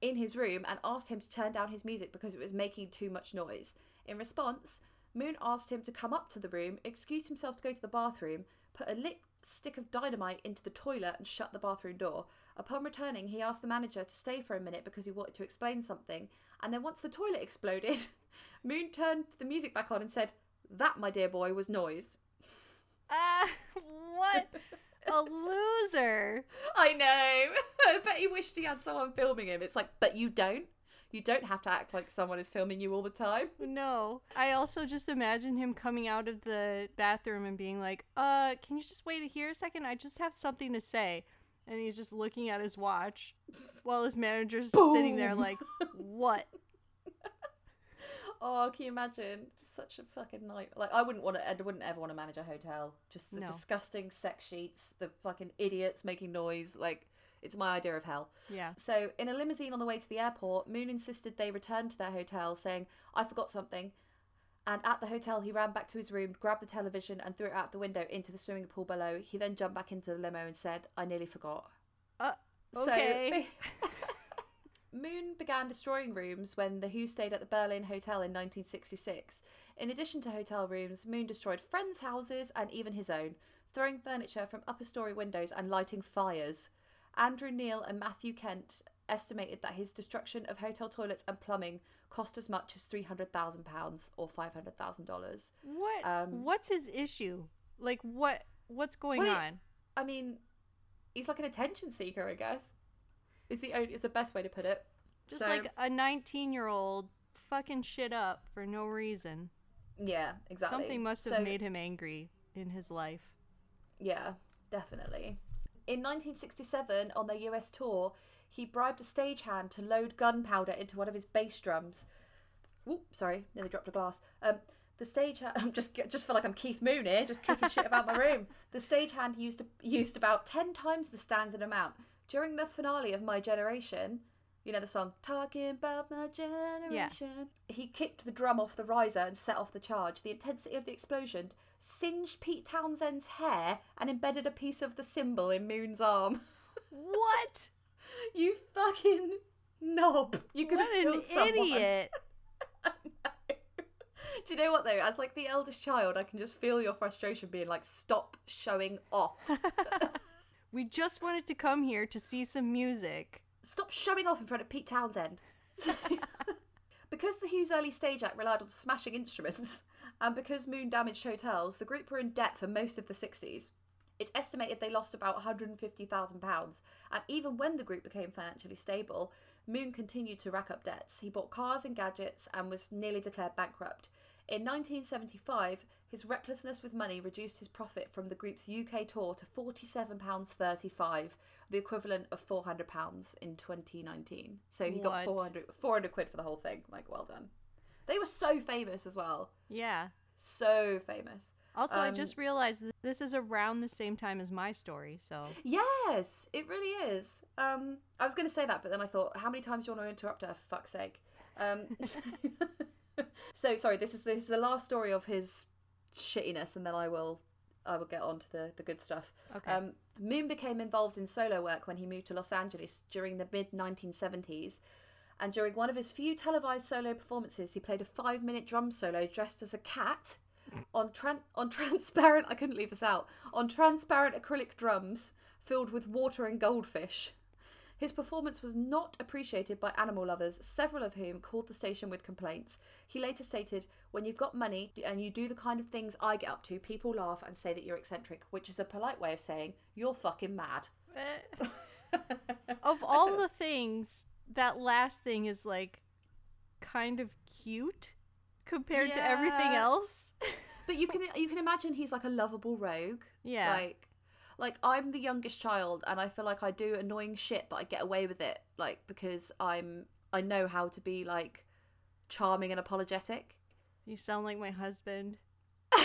in his room and asked him to turn down his music because it was making too much noise. In response, Moon asked him to come up to the room, excused himself to go to the bathroom, put a lit stick of dynamite into the toilet and shut the bathroom door. Upon returning, he asked the manager to stay for a minute because he wanted to explain something. And then once the toilet exploded, (laughs) Moon turned the music back on and said, "That, my dear boy, was noise." Ah, what (laughs) a loser. I know. (laughs) I bet he wished he had someone filming him. It's like, but you don't. You don't have to act like someone is filming you all the time. No. I also just imagine him coming out of the bathroom and being like, uh, can you just wait here a second? I just have something to say. And he's just looking at his watch while his manager's sitting there like, what? Oh, can you imagine? Just such a fucking night. Like, I wouldn't want to. I wouldn't ever want to manage a hotel. Just the No. disgusting sex sheets, the fucking idiots making noise. Like, it's my idea of hell. Yeah. So, in a limousine on the way to the airport, Moon insisted they return to their hotel, saying, I forgot something. And at the hotel, he ran back to his room, grabbed the television, and threw it out the window into the swimming pool below. He then jumped back into the limo and said, I nearly forgot. Uh, So- okay. (laughs) (laughs) Moon began destroying rooms when The Who stayed at the Berlin Hotel in 1966. In addition to hotel rooms, Moon destroyed friends' houses and even his own, throwing furniture from upper story windows and lighting fires. Andrew Neill and Matthew Kent estimated that his destruction of hotel toilets and plumbing cost as much as £300,000 or $500,000. what? Um, what's his issue? Like, what? What's going Well, on? I mean, he's like an attention seeker, I guess. Is the only, is the best way to put it. Just so, like a 19 year old fucking shit up for no reason. yeah, exactly. Something must have So- made him angry in his life. Yeah, definitely. In 1967, on their US tour, he bribed a stagehand to load gunpowder into one of his bass drums. Whoop, sorry, nearly dropped a glass. Um, the stagehand, (laughs) I'm just just feel like I'm Keith Moon here, just kicking shit about my (laughs) room. The stagehand used used about ten times the standard amount during the finale of My Generation. You know the song "Talking About My Generation." He kicked the drum off the riser and set off the charge. The intensity of the explosion singed Pete Townshend's hair and embedded a piece of the cymbal in Moon's arm. (laughs) What? you fucking knob! You could what have an someone. (laughs) idiot. Do you know what though? As like the eldest child, I can just feel your frustration being like, "Stop showing off! (laughs) We just wanted to come here to see some music. Stop showing off in front of Pete Townshend." Because the Who's early stage act relied on smashing instruments, and because Moon damaged hotels, the group were in debt for most of the 60s. It's estimated they lost about £150,000, and even when the group became financially stable, Moon continued to rack up debts. He bought cars and gadgets and was nearly declared bankrupt. In 1975, his recklessness with money reduced his profit from the group's UK tour to £47.35, the equivalent of £400 in 2019. So he got 400, 400 quid for the whole thing. Like, well done. They were so famous as well. Yeah. So famous. Also, I Um, just realized that this is around the same time as my story, so. Yes, it really is. Um, I was going to say that, but then I thought, how many times do you want to interrupt her? For fuck's sake. Um, (laughs) so sorry. This is this is the last story of his shittiness, and then I will I will get on to the the good stuff. Okay. Um, Moon became involved in solo work when he moved to Los Angeles during the mid 1970s. And during one of his few televised solo performances, he played a five minute drum solo dressed as a cat on tran- on (laughs) transparent I couldn't leave this out on transparent acrylic drums filled with water and goldfish. His performance was not appreciated by animal lovers, several of whom called the station with complaints. He later stated, When you've got money and you do the kind of things I get up to, people laugh and say that you're eccentric, which is a polite way of saying, You're fucking mad. Eh. (laughs) of all the things, that last thing is like kind of cute compared to everything else. (laughs) But you can you can imagine he's like a lovable rogue. Yeah. Like like I'm the youngest child and I feel like I do annoying shit but I get away with it like because I'm I know how to be like charming and apologetic. you sound like my husband. (laughs)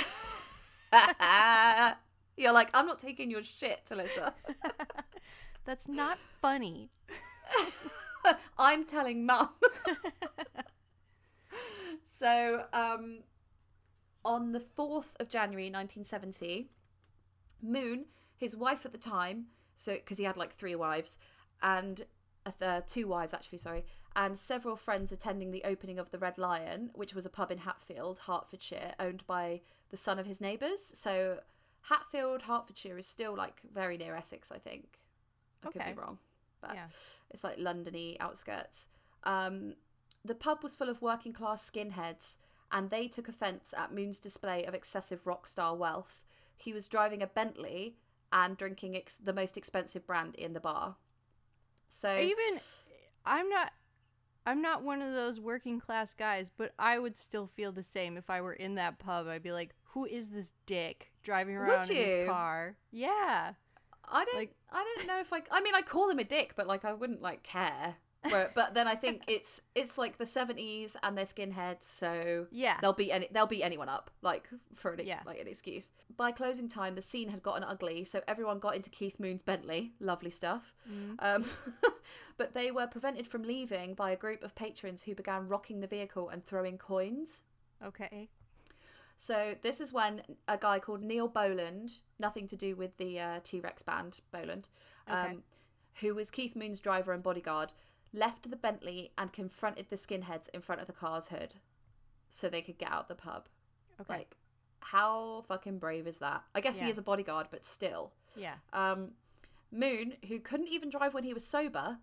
You're like I'm not taking your shit, Alyssa. (laughs) That's not funny. (laughs) I'm telling mum. (laughs) so, um, on the 4th of January 1970, Moon, his wife at the time, so because he had like three wives, and uh, th- two wives actually, sorry, and several friends attending the opening of the Red Lion, which was a pub in Hatfield, Hertfordshire, owned by the son of his neighbours. So, Hatfield, Hertfordshire is still like very near Essex, I think. I could be wrong, but Yeah. it's like Londony outskirts. Um, the pub was full of working class skinheads, and they took offence at Moon's display of excessive rock star wealth. He was driving a Bentley and drinking ex- the most expensive brand in the bar. So Even I'm not I'm not one of those working class guys, but I would still feel the same if I were in that pub. I'd be like, "Who is this dick driving around in his car?" Yeah. I don't, like- I don't know if I, I mean, I call him a dick, but like I wouldn't like care. But, but then I think (laughs) it's it's like the seventies and they're skinheads, so Yeah. they'll beat any they'll beat anyone up like for an, Yeah. like an excuse. By closing time, the scene had gotten ugly, so everyone got into Keith Moon's Bentley. Lovely stuff. Um, (laughs) but they were prevented from leaving by a group of patrons who began rocking the vehicle and throwing coins. Okay. So this is when a guy called Neil Boland, nothing to do with the uh, T Rex band Boland, um, Okay. who was Keith Moon's driver and bodyguard, left the Bentley and confronted the skinheads in front of the car's hood, so they could get out the pub. Okay. Like, how fucking brave is that? I guess Yeah. he is a bodyguard, but still. yeah. Um, Moon, who couldn't even drive when he was sober,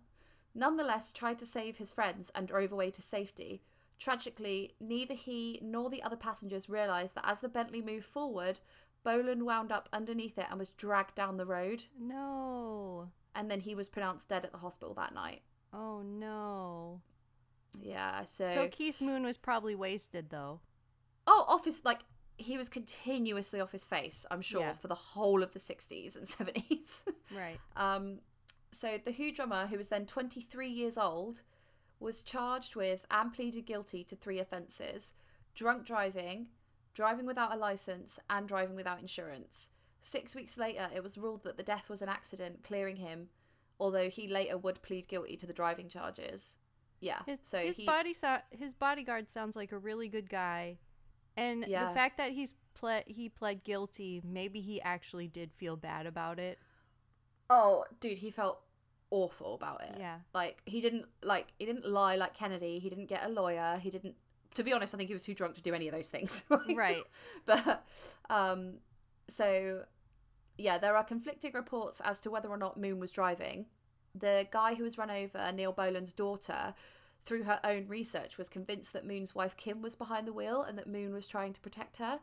nonetheless tried to save his friends and drove away to safety. Tragically, neither he nor the other passengers realised that as the Bentley moved forward, Boland wound up underneath it and was dragged down the road, No. and then he was pronounced dead at the hospital that night. Oh no. Yeah, so, So Keith Moon was probably wasted though. oh, off his like he was continuously off his face. I'm sure Yeah. for the whole of the 60s and (laughs) 70s. Right. Um, so the Who drummer, who was then 23 years old, was charged with and pleaded guilty to three offences: drunk driving, driving without a license, and driving without insurance. Six weeks later, it was ruled that the death was an accident, clearing him. Although he later would plead guilty to the driving charges. Yeah. His, so his he, body so- his bodyguard sounds like a really good guy. And Yeah. the fact that he's ple- he pled guilty, maybe he actually did feel bad about it. oh, dude, he felt awful about it. Yeah. Like he didn't like he didn't lie like Kennedy. He didn't get a lawyer. He didn't. To be honest, I think he was too drunk to do any of those things. (laughs) Right. (laughs) but um so yeah there are conflicting reports as to whether or not moon was driving the guy who was run over neil boland's daughter through her own research was convinced that moon's wife kim was behind the wheel and that moon was trying to protect her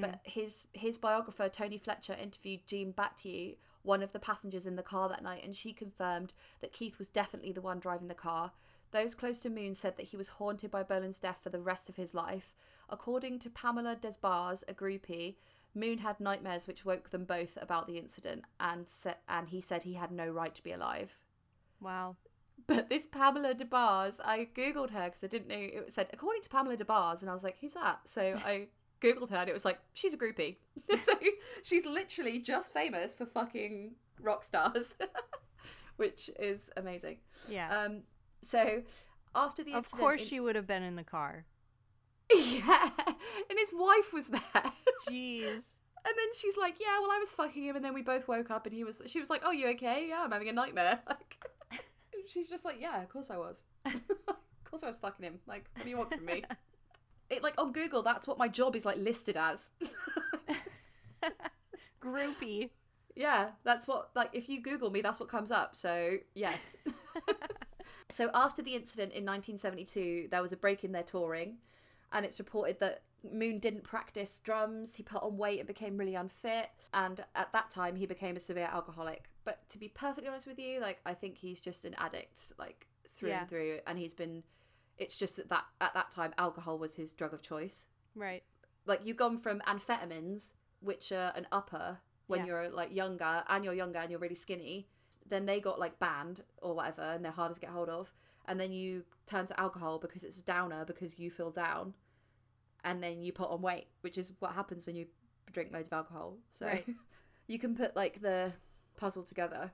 but his his biographer tony fletcher interviewed jean battye one of the passengers in the car that night and she confirmed that keith was definitely the one driving the car those close to Moon said that he was haunted by Boland's death for the rest of his life. According to Pamela Des Barres, a groupie, Moon had nightmares which woke them both about the incident, and sa- and he said he had no right to be alive. Wow. But this Pamela Des Barres, I googled her because I didn't know it said according to Pamela Des Barres, and I was like, who's that? So (laughs) I googled her, and it was like she's a groupie. (laughs) so she's literally just famous for fucking rock stars, (laughs) which is amazing. Yeah. Um, so after the of course in- she would have been in the car. (laughs) yeah, and his wife was there. Jeez. And then she's like, "Yeah, well, I was fucking him, and then we both woke up, and he was." She was like, "Oh, you okay? Yeah, I'm having a nightmare." Like, she's just like, "Yeah, of course I was. of course I was fucking him. Like, what do you want from me?" It like on Google, that's what my job is like listed as. (laughs) Groupie. yeah, that's what like if you Google me, that's what comes up. So yes, (laughs) so after the incident in 1972, there was a break in their touring, and it's reported that Moon didn't practice drums. He put on weight and became really unfit, and at that time he became a severe alcoholic. But to be perfectly honest with you, like I think he's just an addict, like through Yeah. and through, and he's been. It's just that, that at that time alcohol was his drug of choice. Right. Like you've gone from amphetamines, which are an upper when Yeah. you're like younger, and you're younger and you're really skinny. Then they got like banned or whatever, and they're harder to get hold of. And then you turn to alcohol because it's a downer because you feel down, and then you put on weight, which is what happens when you drink loads of alcohol. So Right. (laughs) you can put like the puzzle together.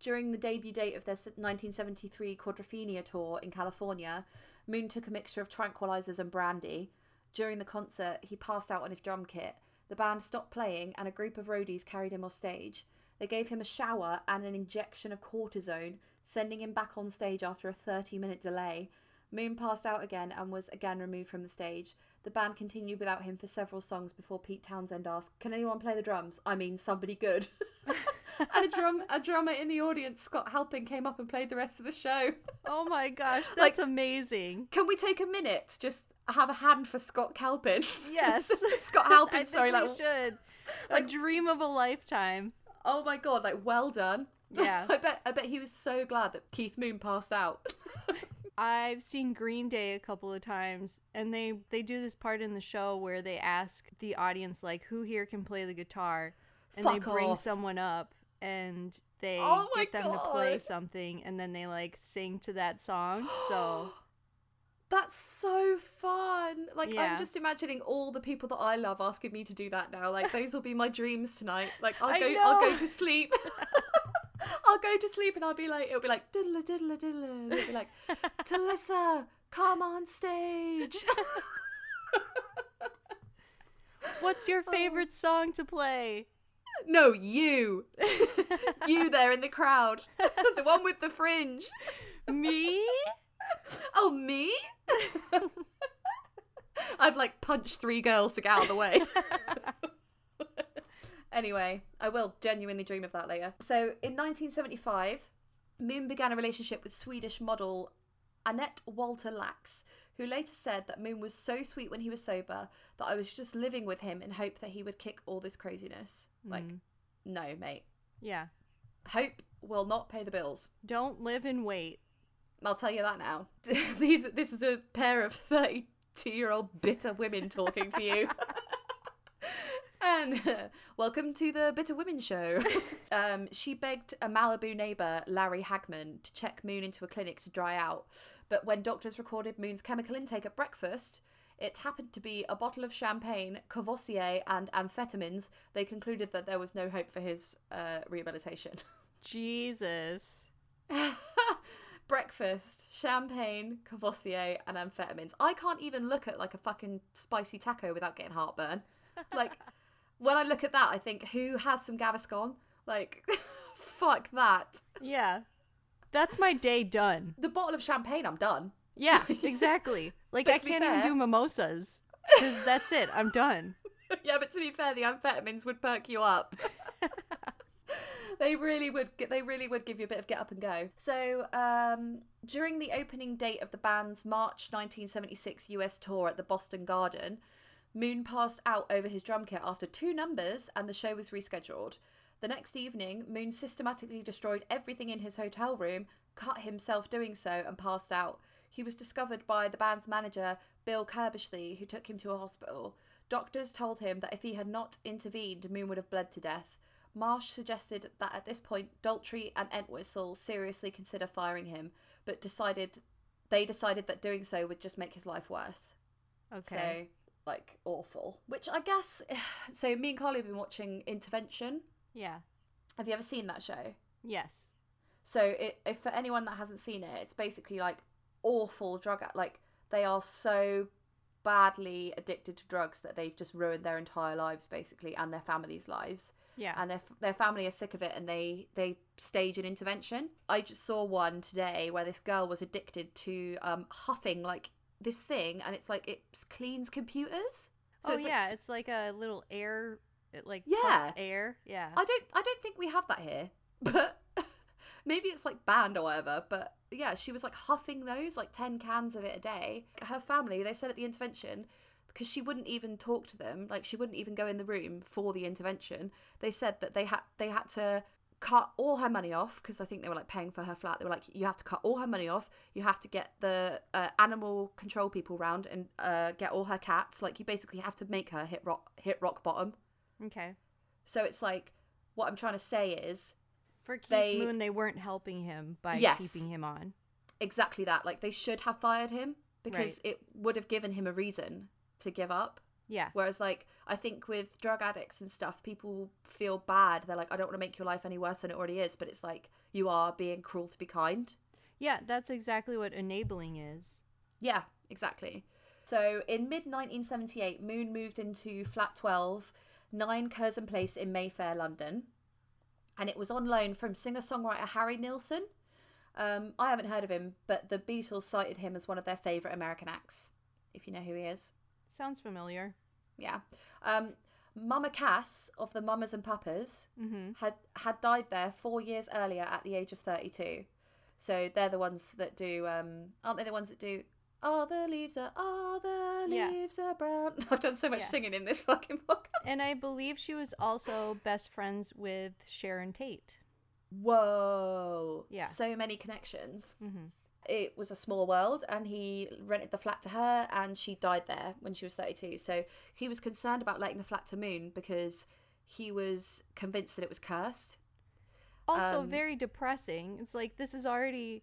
During the debut date of their 1973 Quadrophenia tour in California, Moon took a mixture of tranquilizers and brandy. During the concert, he passed out on his drum kit. The band stopped playing, and a group of roadies carried him off stage. They gave him a shower and an injection of cortisone, sending him back on stage after a 30 minute delay. Moon passed out again and was again removed from the stage. The band continued without him for several songs before Pete Townshend asked, "Can anyone play the drums? I mean, somebody good." (laughs) (laughs) and a drum a drummer in the audience, Scott Halpin, came up and played the rest of the show. Oh my (laughs) gosh, Like- that's amazing. Can we take a minute to just have a hand for Scott Halpin? Yes. (laughs) Scott Halpin. Sorry, we like should. like- a dream of a lifetime. oh my god, like well done. Yeah. I bet I bet he was so glad that Keith Moon passed out. I've seen Green Day a couple of times, and they they do this part in the show where they ask the audience like, "Who here can play the guitar?" And they bring off. someone up, and they Oh get them to play something, and then they like sing to that song. So (gasps) That's so fun. Like Yeah. I'm just imagining all the people that I love asking me to do that now. Like those will be my dreams tonight. Like I'll I go I'll go to sleep. (laughs) I'll go to sleep and I'll be like it'll be like diddle diddle diddle it'll be like (laughs) Talissa, come on stage. (laughs) what's your oh. favorite song to play? No, you. you there in the crowd. (laughs) the one with the fringe. Me? (laughs) Oh, me? (laughs) I've like punched three girls to get out of the way. anyway, I will genuinely dream of that later. So in 1975, Moon began a relationship with Swedish model Annette Walter Lax, who later said that Moon was so sweet when he was sober that I was just living with him in hope that he would kick all this craziness. Mm. Like, no, mate. Yeah. Hope will not pay the bills. Don't live and wait. I'll tell you that now. (laughs) These, this is a pair of 32 year old bitter women talking to you. (laughs) and (laughs) uh, welcome to the Bitter Women Show. (laughs) um, she begged a Malibu neighbour, Larry Hagman, to check Moon into a clinic to dry out. But when doctors recorded Moon's chemical intake at breakfast, it happened to be a bottle of champagne, Courvoisier, and amphetamines. They concluded that there was no hope for his uh, rehabilitation. (laughs) Jesus. breakfast, champagne, Courvoisier, and amphetamines. I can't even look at like a fucking spicy taco without getting heartburn. Like when I look at that, I think who has some Gaviscon? Like (laughs) fuck that. Yeah. That's my day done. The bottle of champagne, I'm done. Yeah, (laughs) exactly. Like I can't even do mimosas because that's it. I'm done. (laughs) yeah, but to be fair, the amphetamines would perk you up. they really would. They really would give you a bit of get up and go. So, um, during the opening date of the band's March 1976 US tour at the Boston Garden, Moon passed out over his drum kit after two numbers, and the show was rescheduled. The next evening, Moon systematically destroyed everything in his hotel room, cut himself doing so, and passed out. He was discovered by the band's manager, Bill Curbishley, who took him to a hospital. Doctors told him that if he had not intervened, Moon would have bled to death. Marsh suggested that at this point, Daltrey and Entwistle seriously consider firing him, but decided they decided that doing so would just make his life worse. Okay. So, like, awful. Which I guess. (sighs) So, me and Carly have been watching Intervention. yeah. Have you ever seen that show? Yes. So, it, if for anyone that hasn't seen it, it's basically like awful drug. Like, they are so badly addicted to drugs that they've just ruined their entire lives, basically, and their families' lives. Yeah. and their their family are sick of it and they they stage an intervention. I just saw one today where this girl was addicted to um huffing like this thing and it's like it cleans computers. oh it's yeah, s- it's like a little air, it like Yeah. air. Yeah. I don't I don't think we have that here. (laughs) But (laughs) maybe it's like banned or whatever, but yeah, she was like huffing those, like 10 cans of it a day. Her family, they said at the intervention, because she wouldn't even talk to them, like she wouldn't even go in the room for the intervention. They said that they had they had to cut all her money off because I think they were like paying for her flat. They were like, you have to cut all her money off. You have to get the uh, animal control people round and uh, get all her cats. Like you basically have to make her hit rock hit rock bottom. Okay. So it's like what I'm trying to say is For Keith They- Moon, they weren't helping him by Yes. keeping him on. exactly that. Like they should have fired him because it would have given him a reason to give up. Yeah. Whereas, like, I think with drug addicts and stuff, people feel bad. They're like, I don't want to make your life any worse than it already is. But it's like, you are being cruel to be kind. Yeah, that's exactly what enabling is. Yeah, exactly. So in mid 1978, Moon moved into flat 12, 9 Curzon Place in Mayfair, London. And it was on loan from singer songwriter Harry Nilsson. Um, I haven't heard of him, but the Beatles cited him as one of their favourite American acts, if you know who he is. Sounds familiar. Yeah. Um, Mama Cass of the Mamas and Papas Mm-hmm. had had died there four years earlier at the age of 32. So they're the ones that do, um, aren't they the ones that do, all the leaves are, all the Yeah. leaves are brown. (laughs) I've done so much Yeah. singing in this fucking book. And I believe she was also best friends with Sharon Tate. Whoa. Yeah. So many connections. Mm-hmm. It was a small world, and he rented the flat to her, and she died there when she was 32. So he was concerned about letting the flat to Moon because he was convinced that it was cursed. Also, Um, very depressing. It's like this is already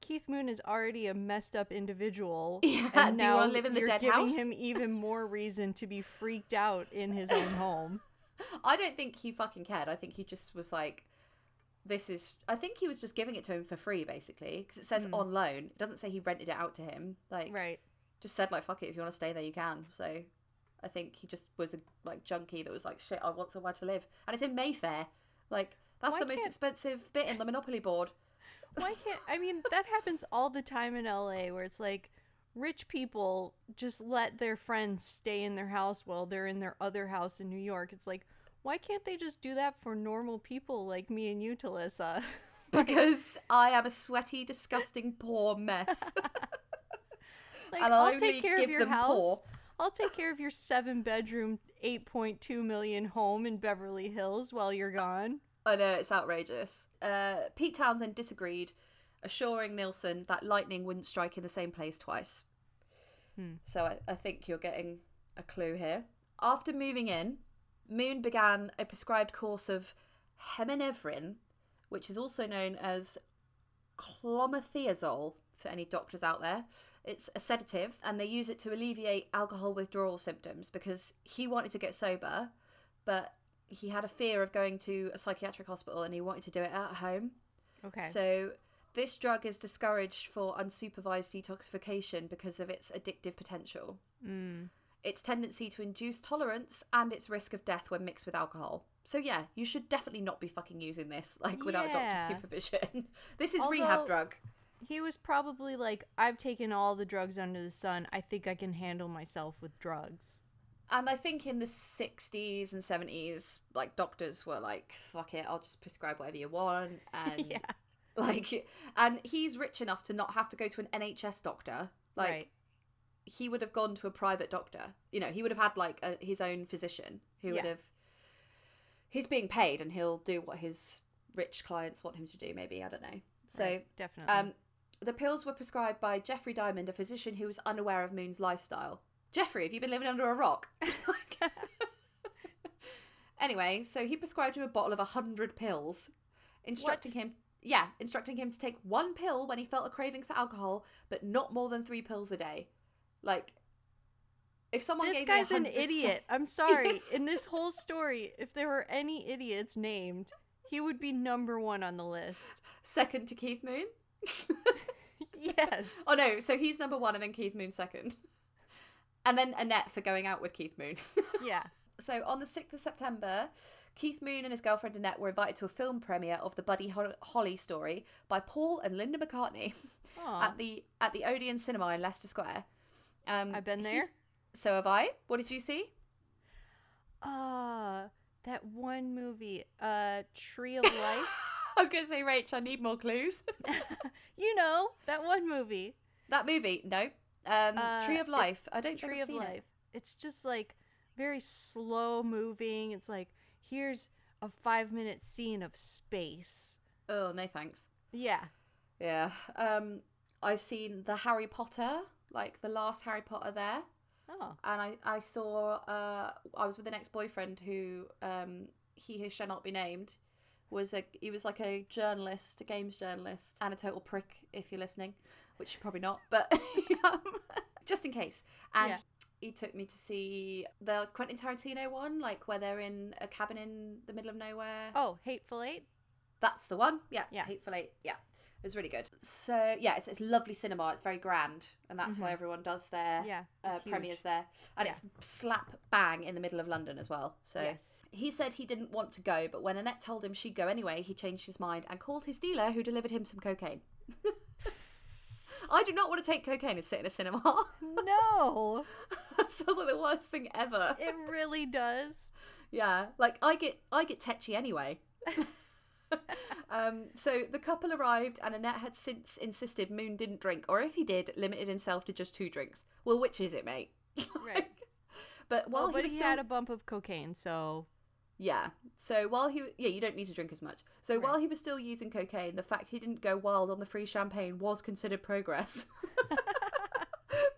Keith Moon is already a messed up individual. (laughs) Yeah, and do you now wanna live in the you're dead giving house? him even more reason to be freaked out in his own (laughs) home. I don't think he fucking cared. I think he just was like, this is. I think he was just giving it to him for free, basically, because it says hmm. on loan. It doesn't say he rented it out to him. Like, Right. just said like, fuck it, if you want to stay there, you can. So, I think he just was a like junkie that was like, shit, I want somewhere to live, and it's in Mayfair. Like, that's Why the most expensive bit in the Monopoly board. Why (laughs) can't I mean that happens all the time in LA where it's like rich people just let their friends stay in their house while they're in their other house in New York. It's like why can't they just do that for normal people like me and you, Talissa? (laughs) Because I am a sweaty, disgusting, poor mess. (laughs) (laughs) Like And I'll I'll take care of your house. poor. I'll take care of your seven bedroom, 8.2 million home in Beverly Hills while you're gone. I know it's outrageous. Uh, Pete Townshend disagreed, assuring Nilsson that lightning wouldn't strike in the same place twice. So I, I think you're getting a clue here. After moving in, Moon began a prescribed course of heminevrin, which is also known as clomethiazole for any doctors out there. It's a sedative, and they use it to alleviate alcohol withdrawal symptoms because he wanted to get sober, but he had a fear of going to a psychiatric hospital and he wanted to do it at home. Okay. So this drug is discouraged for unsupervised detoxification because of its addictive potential, mm. Its tendency to induce tolerance, and its risk of death when mixed with alcohol. So yeah, you should definitely not be fucking using this (laughs) like without Yeah. doctor supervision. (laughs) this is rehab drug. He was probably like, I've taken all the drugs under the sun. I think I can handle myself with drugs. And I think in the 60s and 70s, like doctors were like, fuck it, I'll just prescribe whatever you want. (laughs) And yeah. like, and he's rich enough to not have to go to an NHS doctor. Like, right. He would have gone to a private doctor. You know, he would have had like a, his own physician who would have. He's being paid and he'll do what his rich clients want him to do, maybe. I don't know. So, Right, definitely. um, the pills were prescribed by Jeffrey Diamond, a physician who was unaware of Moon's lifestyle. Jeffrey, have you been living under a rock? (laughs) anyway, so he prescribed him a bottle of 100 pills, instructing him. Yeah, instructing him to take one pill when he felt a craving for alcohol, but not more than three pills a day. Like, if someone this gave guy's me an idiot. I'm (laughs) sorry. Yes. In this whole story, if there were any idiots named, he would be number one on the list. second to Keith Moon. (laughs) Yes. (laughs) Oh no, so he's number one and then Keith Moon second. And then Annette for going out with Keith Moon. Yeah. so on the 6th of September, Keith Moon and his girlfriend Annette were invited to a film premiere of the Buddy Ho- Holly story by Paul and Linda McCartney Aw. at the at the Odeon Cinema in Leicester Square. Um, I've been there. So have I. What did you see? Ah, that one movie, uh, Tree of Life. (laughs) I was going to say, Rach, I need more clues. (laughs) you know that one movie, that movie, no. Um, Uh, Tree of Life. I don't think Tree I've of seen Life. it. It's just like very slow moving. It's like here's a five minute scene of space. Oh, no thanks. Yeah. Yeah. Um, I've seen the Harry Potter, like the last Harry Potter there. Oh. and I I saw uh I was with an ex boyfriend who um he who shall not be named was a he was like a journalist, a games journalist, and a total prick if you're listening, which you're probably not, but (laughs) um, just in case. And Yeah. he took me to see the Quentin Tarantino one, like where they're in a cabin in the middle of nowhere. Oh, Hateful Eight. That's the one. Yeah. Yeah. Hateful Eight. Yeah. It was really good. So yeah, it's, it's lovely cinema. It's very grand, and that's why everyone does their Mm-hmm. Yeah, uh, premieres there, and Yeah. it's slap bang in the middle of London as well. So Yes. he said he didn't want to go, but when Annette told him she'd go anyway, he changed his mind and called his dealer, who delivered him some cocaine. (laughs) I do not want to take cocaine and sit in a cinema. (laughs) No, Sounds like the worst thing ever. it really does. (laughs) Yeah, like I get I get tetchy anyway. Um, so the couple arrived, and Annette had since insisted Moon didn't drink, or if he did, limited himself to just two drinks. Well, which is it, mate? Right. (laughs) But while Well, he but was he still, had a bump of cocaine, so yeah. So while he, yeah, you don't need to drink as much. So while he was still using cocaine, the fact he didn't go wild on the free champagne was considered progress. (laughs)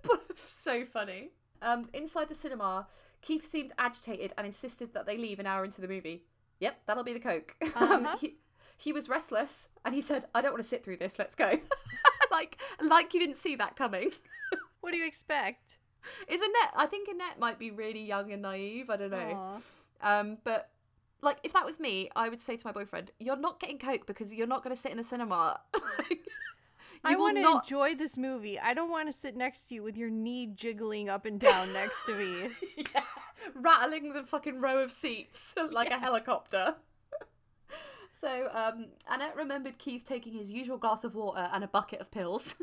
(laughs) so funny. Um, inside the cinema, Keith seemed agitated and insisted that they leave an hour into the movie. Yep, that'll be the coke. (laughs) Um, Uh-huh. he, he was restless and he said, "I don't want to sit through this. Let's go." (laughs) like, like you didn't see that coming. (laughs) what do you expect? Is Annette? I think Annette might be really young and naive. I don't know. Aw. Um, but like, if that was me, I would say to my boyfriend, "You're not getting coke because you're not going to sit in the cinema." I want to not- enjoy this movie. I don't want to sit next to you with your knee jiggling up and down next to me. (laughs) yeah, rattling the fucking row of seats (laughs) like a helicopter. (laughs) so um, Annette remembered Keith taking his usual glass of water and a bucket of pills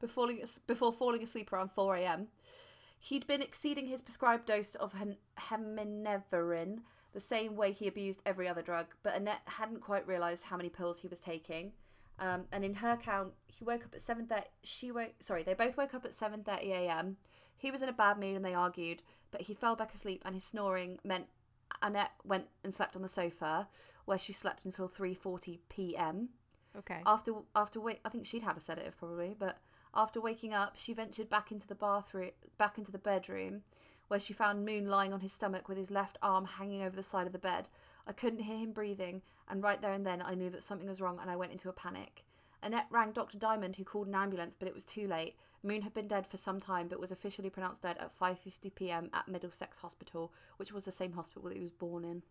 before falling, before falling asleep around 4 a.m. He'd been exceeding his prescribed dose of hen- Heminevrin the same way he abused every other drug, but Annette hadn't quite realised how many pills he was taking. Um, and in her count, he woke up at seven thirty. She woke. Sorry, they both woke up at seven thirty a.m. He was in a bad mood and they argued, but he fell back asleep, and his snoring meant Annette went and slept on the sofa, where she slept until three forty p.m. Okay. After after wait, I think she'd had a sedative probably, but after waking up, she ventured back into the bathroom, back into the bedroom, where she found Moon lying on his stomach with his left arm hanging over the side of the bed. I couldn't hear him breathing, and right there and then I knew that something was wrong, and I went into a panic. Annette rang Dr. Dymond, who called an ambulance, but it was too late. Moon had been dead for some time, but was officially pronounced dead at 5:50 p.m. at Middlesex Hospital, which was the same hospital that he was born in.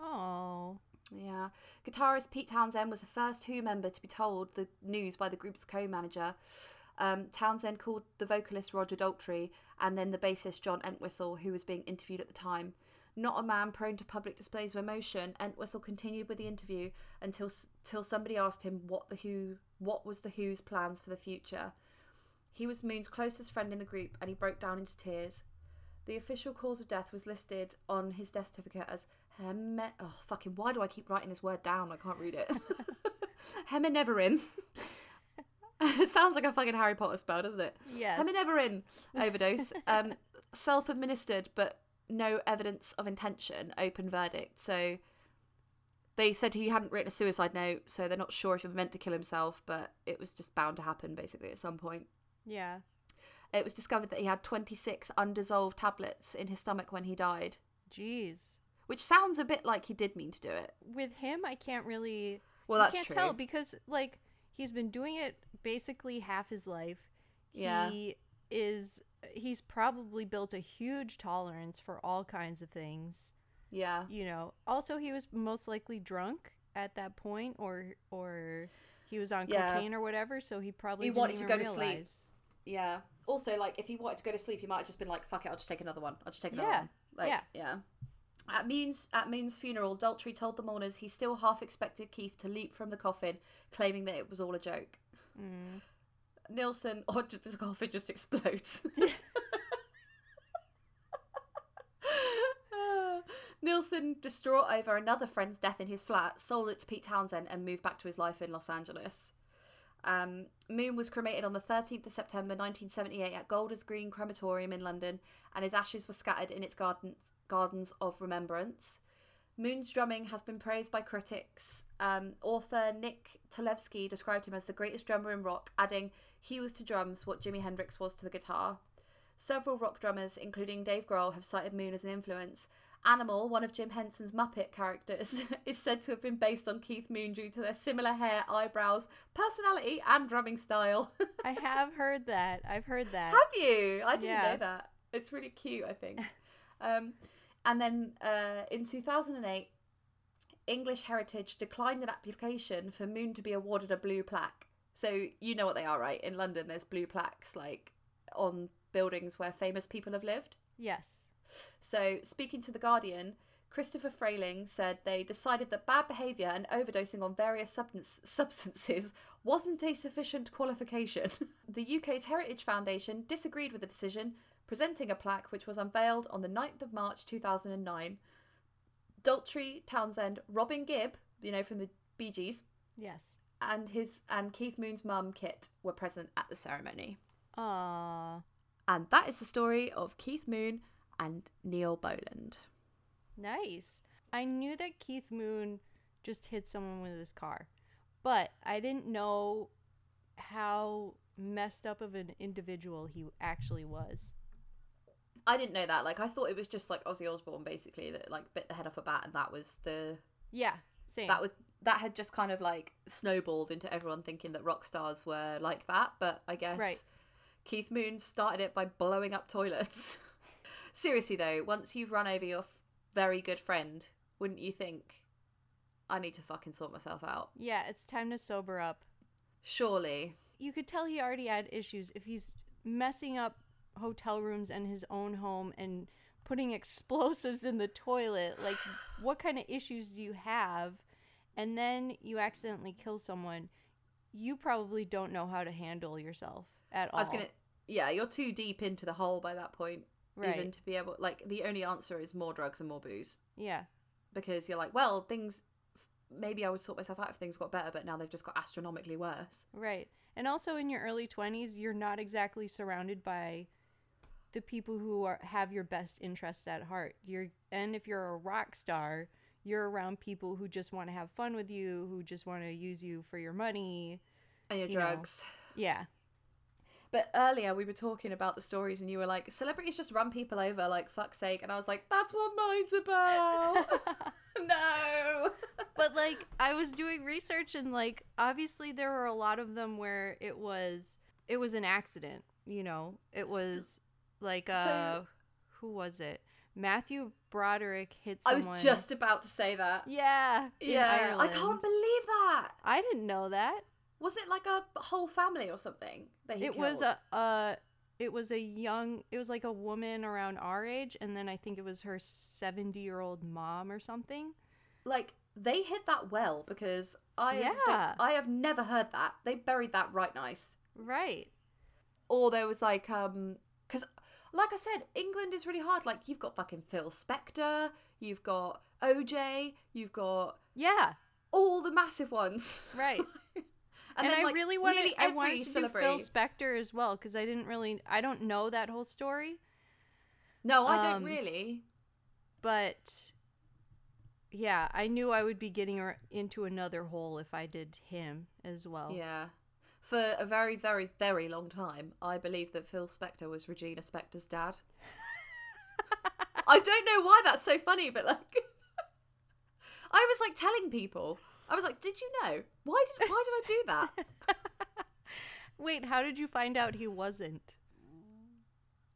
Oh. Yeah. Guitarist Pete Townshend was the first Who member to be told the news by the group's co manager. Um, Townshend called the vocalist Roger Daltrey and then the bassist John Entwistle, who was being interviewed at the time. Not a man prone to public displays of emotion, Entwistle continued with the interview until till somebody asked him what the Who what was the Who's plans for the future. He was Moon's closest friend in the group and he broke down into tears. The official cause of death was listed on his death certificate as hem. Oh fucking! Why do I keep writing this word down? I can't read it. (laughs) Heminevrin. it (laughs) sounds like a fucking Harry Potter spell, doesn't it? Yes. Heminevrin overdose. (laughs) Um, self-administered, but no evidence of intention. Open verdict. So they said he hadn't written a suicide note, so they're not sure if he meant to kill himself, but it was just bound to happen basically at some point. Yeah. It was discovered that he had 26 undissolved tablets in his stomach when he died, Jeez. which sounds a bit like he did mean to do it. With him, I can't really. Well, I that's can't true. tell because like he's been doing it basically half his life. Yeah. He is. He's probably built a huge tolerance for all kinds of things. Yeah. You know. Also, he was most likely drunk at that point, or or he was on Yeah. cocaine or whatever. So he probably He didn't wanted to go to sleep. Yeah. Also, like, if he wanted to go to sleep, he might have just been like, "Fuck it, I'll just take another one. I'll just take another Yeah. one." Like, Yeah. yeah. At Moon's at Moon's funeral, Daltrey told the mourners he still half expected Keith to leap from the coffin, claiming that it was all a joke. Mm. Nilsson, (laughs) or just, the coffin just explodes. (laughs) Nilsson, distraught over another friend's death in his flat, sold it to Pete Townshend and moved back to his life in Los Angeles. Um, Moon was cremated on the 13th of September 1978 at Golders Green Crematorium in London, and his ashes were scattered in its gardens, gardens of remembrance. Moon's drumming has been praised by critics. Um, author Nick Talevski described him as the greatest drummer in rock, adding, He was to drums what Jimi Hendrix was to the guitar. Several rock drummers, including Dave Grohl, have cited Moon as an influence. Animal, one of Jim Henson's Muppet characters, (laughs) is said to have been based on Keith Moon due to their similar hair, eyebrows, personality, and drumming style. (laughs) I have heard that. I've heard that. have you? I didn't Yeah. know that. It's really cute, I think. (laughs) um, and then uh, in 2008, English Heritage declined an application for Moon to be awarded a blue plaque. So you know what they are, right? In London, there's blue plaques like on buildings where famous people have lived. Yes. So, speaking to The Guardian, Christopher Frayling said they decided that bad behaviour and overdosing on various substance- substances wasn't a sufficient qualification. (laughs) the UK's Heritage Foundation disagreed with the decision, presenting a plaque which was unveiled on the 9th of March 2009. Daltrey Townshend, Robin Gibb, you know, from the Bee Gees, Yes. and his and Keith Moon's mum Kit were present at the ceremony. Aww. And that is the story of Keith Moon and Neil Boland. Nice. I knew that Keith Moon just hit someone with his car, but I didn't know how messed up of an individual he actually was. I didn't know that. Like, I thought it was just like Ozzy Osbourne, basically, that like bit the head off a bat, and that was the Yeah, same. that was that had just kind of like snowballed into everyone thinking that rock stars were like that. But I guess Right. Keith Moon started it by blowing up toilets. (laughs) Seriously though, once you've run over your f- very good friend, wouldn't you think I need to fucking sort myself out? yeah, it's time to sober up. Surely. You could tell he already had issues if he's messing up hotel rooms and his own home and putting (laughs) explosives in the toilet. Like, what kind of issues do you have? And then you accidentally kill someone. You probably don't know how to handle yourself at all. I was gonna. Yeah, you're too deep into the hole by that point, even to be able. Like, the only answer is more drugs and more booze. Yeah. because you're like, well, things maybe I would sort myself out if things got better, but now they've just got astronomically worse. Right. And also in your early 20s, you're not exactly surrounded by the people who are have your best interests at heart. You're and if you're a rock star, you're around people who just want to have fun with you, who just want to use you for your money. And your You know. drugs. Yeah. But earlier we were talking about the stories, and you were like, celebrities just run people over, like fuck's sake. And I was like, that's what mine's about. (laughs) (laughs) no. (laughs) but like I was doing research and like obviously there were a lot of them where it was it was an accident, you know. It was like uh So- who was it? Matthew Broderick hit I was just about to say that. Yeah. Yeah, I can't believe that. I didn't know that. Was it like a whole family or something that he it killed? was a uh it was a young it was like a woman around our age and then I think it was her 70-year-old mom or something. like they hit that well because I have, Yeah. I have never heard that. They buried that right nice. Right. or there was like um because like i said england is really hard like you've got fucking phil spector you've got oj you've got Yeah. all the massive ones Right. (laughs) and, and, then I like really wanted I wanted to celebrity do Phil Spector as well because I didn't really I don't know that whole story, no i don't um, really but yeah, I knew I would be getting her into another hole if I did him as well. yeah for a very very very long time i believed that phil spector was regina spektor's dad (laughs) i don't know why that's so funny but like (laughs) i was like telling people i was like did you know why did why did i do that (laughs) Wait, how did you find out he wasn't?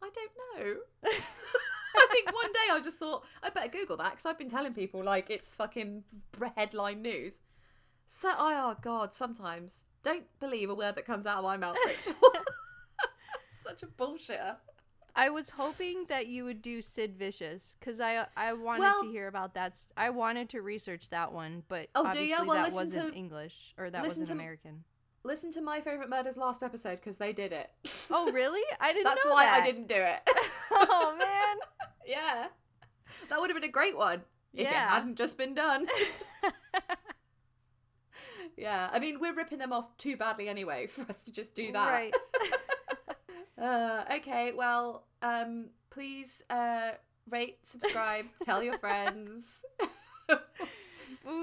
I don't know. I think one day I just thought I better Google that because I've been telling people like it's fucking headline news. So, oh god, sometimes don't believe a word that comes out of my mouth, Rachel. (laughs) (laughs) Such a bullshitter. I was hoping that you would do Sid Vicious because I I wanted Well- to hear about that. I wanted to research that one, but Oh, do obviously ya? Well, that wasn't to- English or that wasn't to- American. Listen to my favorite murders last episode because they did it. Oh, really? I didn't. That's why that. I didn't do it. (laughs) Oh man. yeah, that would have been a great one. if it hadn't just been done. Yeah, I mean, we're ripping them off too badly anyway for us to just do that. Right. (laughs) Uh, okay, well, um, please uh, rate, subscribe, (laughs) tell your friends.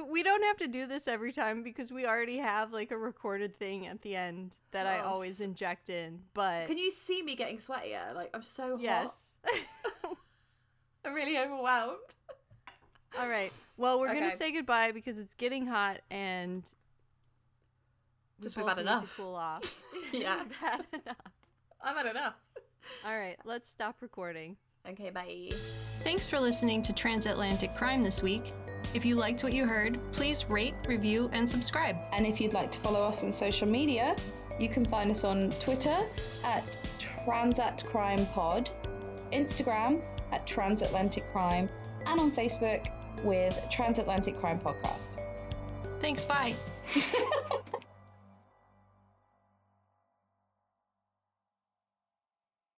We don't have to do this every time because we already have like a recorded thing at the end that I Oh, always s- inject in. But Can you see me getting sweatier? Like, I'm so hot. yes. (laughs) I'm really overwhelmed. All right. Well, we're Okay. gonna say goodbye because it's getting hot and we Just we've had need to enough. cool off. (laughs) (laughs) Yeah. We've had enough. I've had enough. All right. Let's stop recording. Okay, bye. Thanks for listening to Transatlantic Crime this week. If you liked what you heard, please rate, review, and subscribe. And if you'd like to follow us on social media, you can find us on Twitter at Transat Crime Pod, Instagram at Transatlantic Crime, and on Facebook with Transatlantic Crime Podcast. Thanks. Bye. (laughs)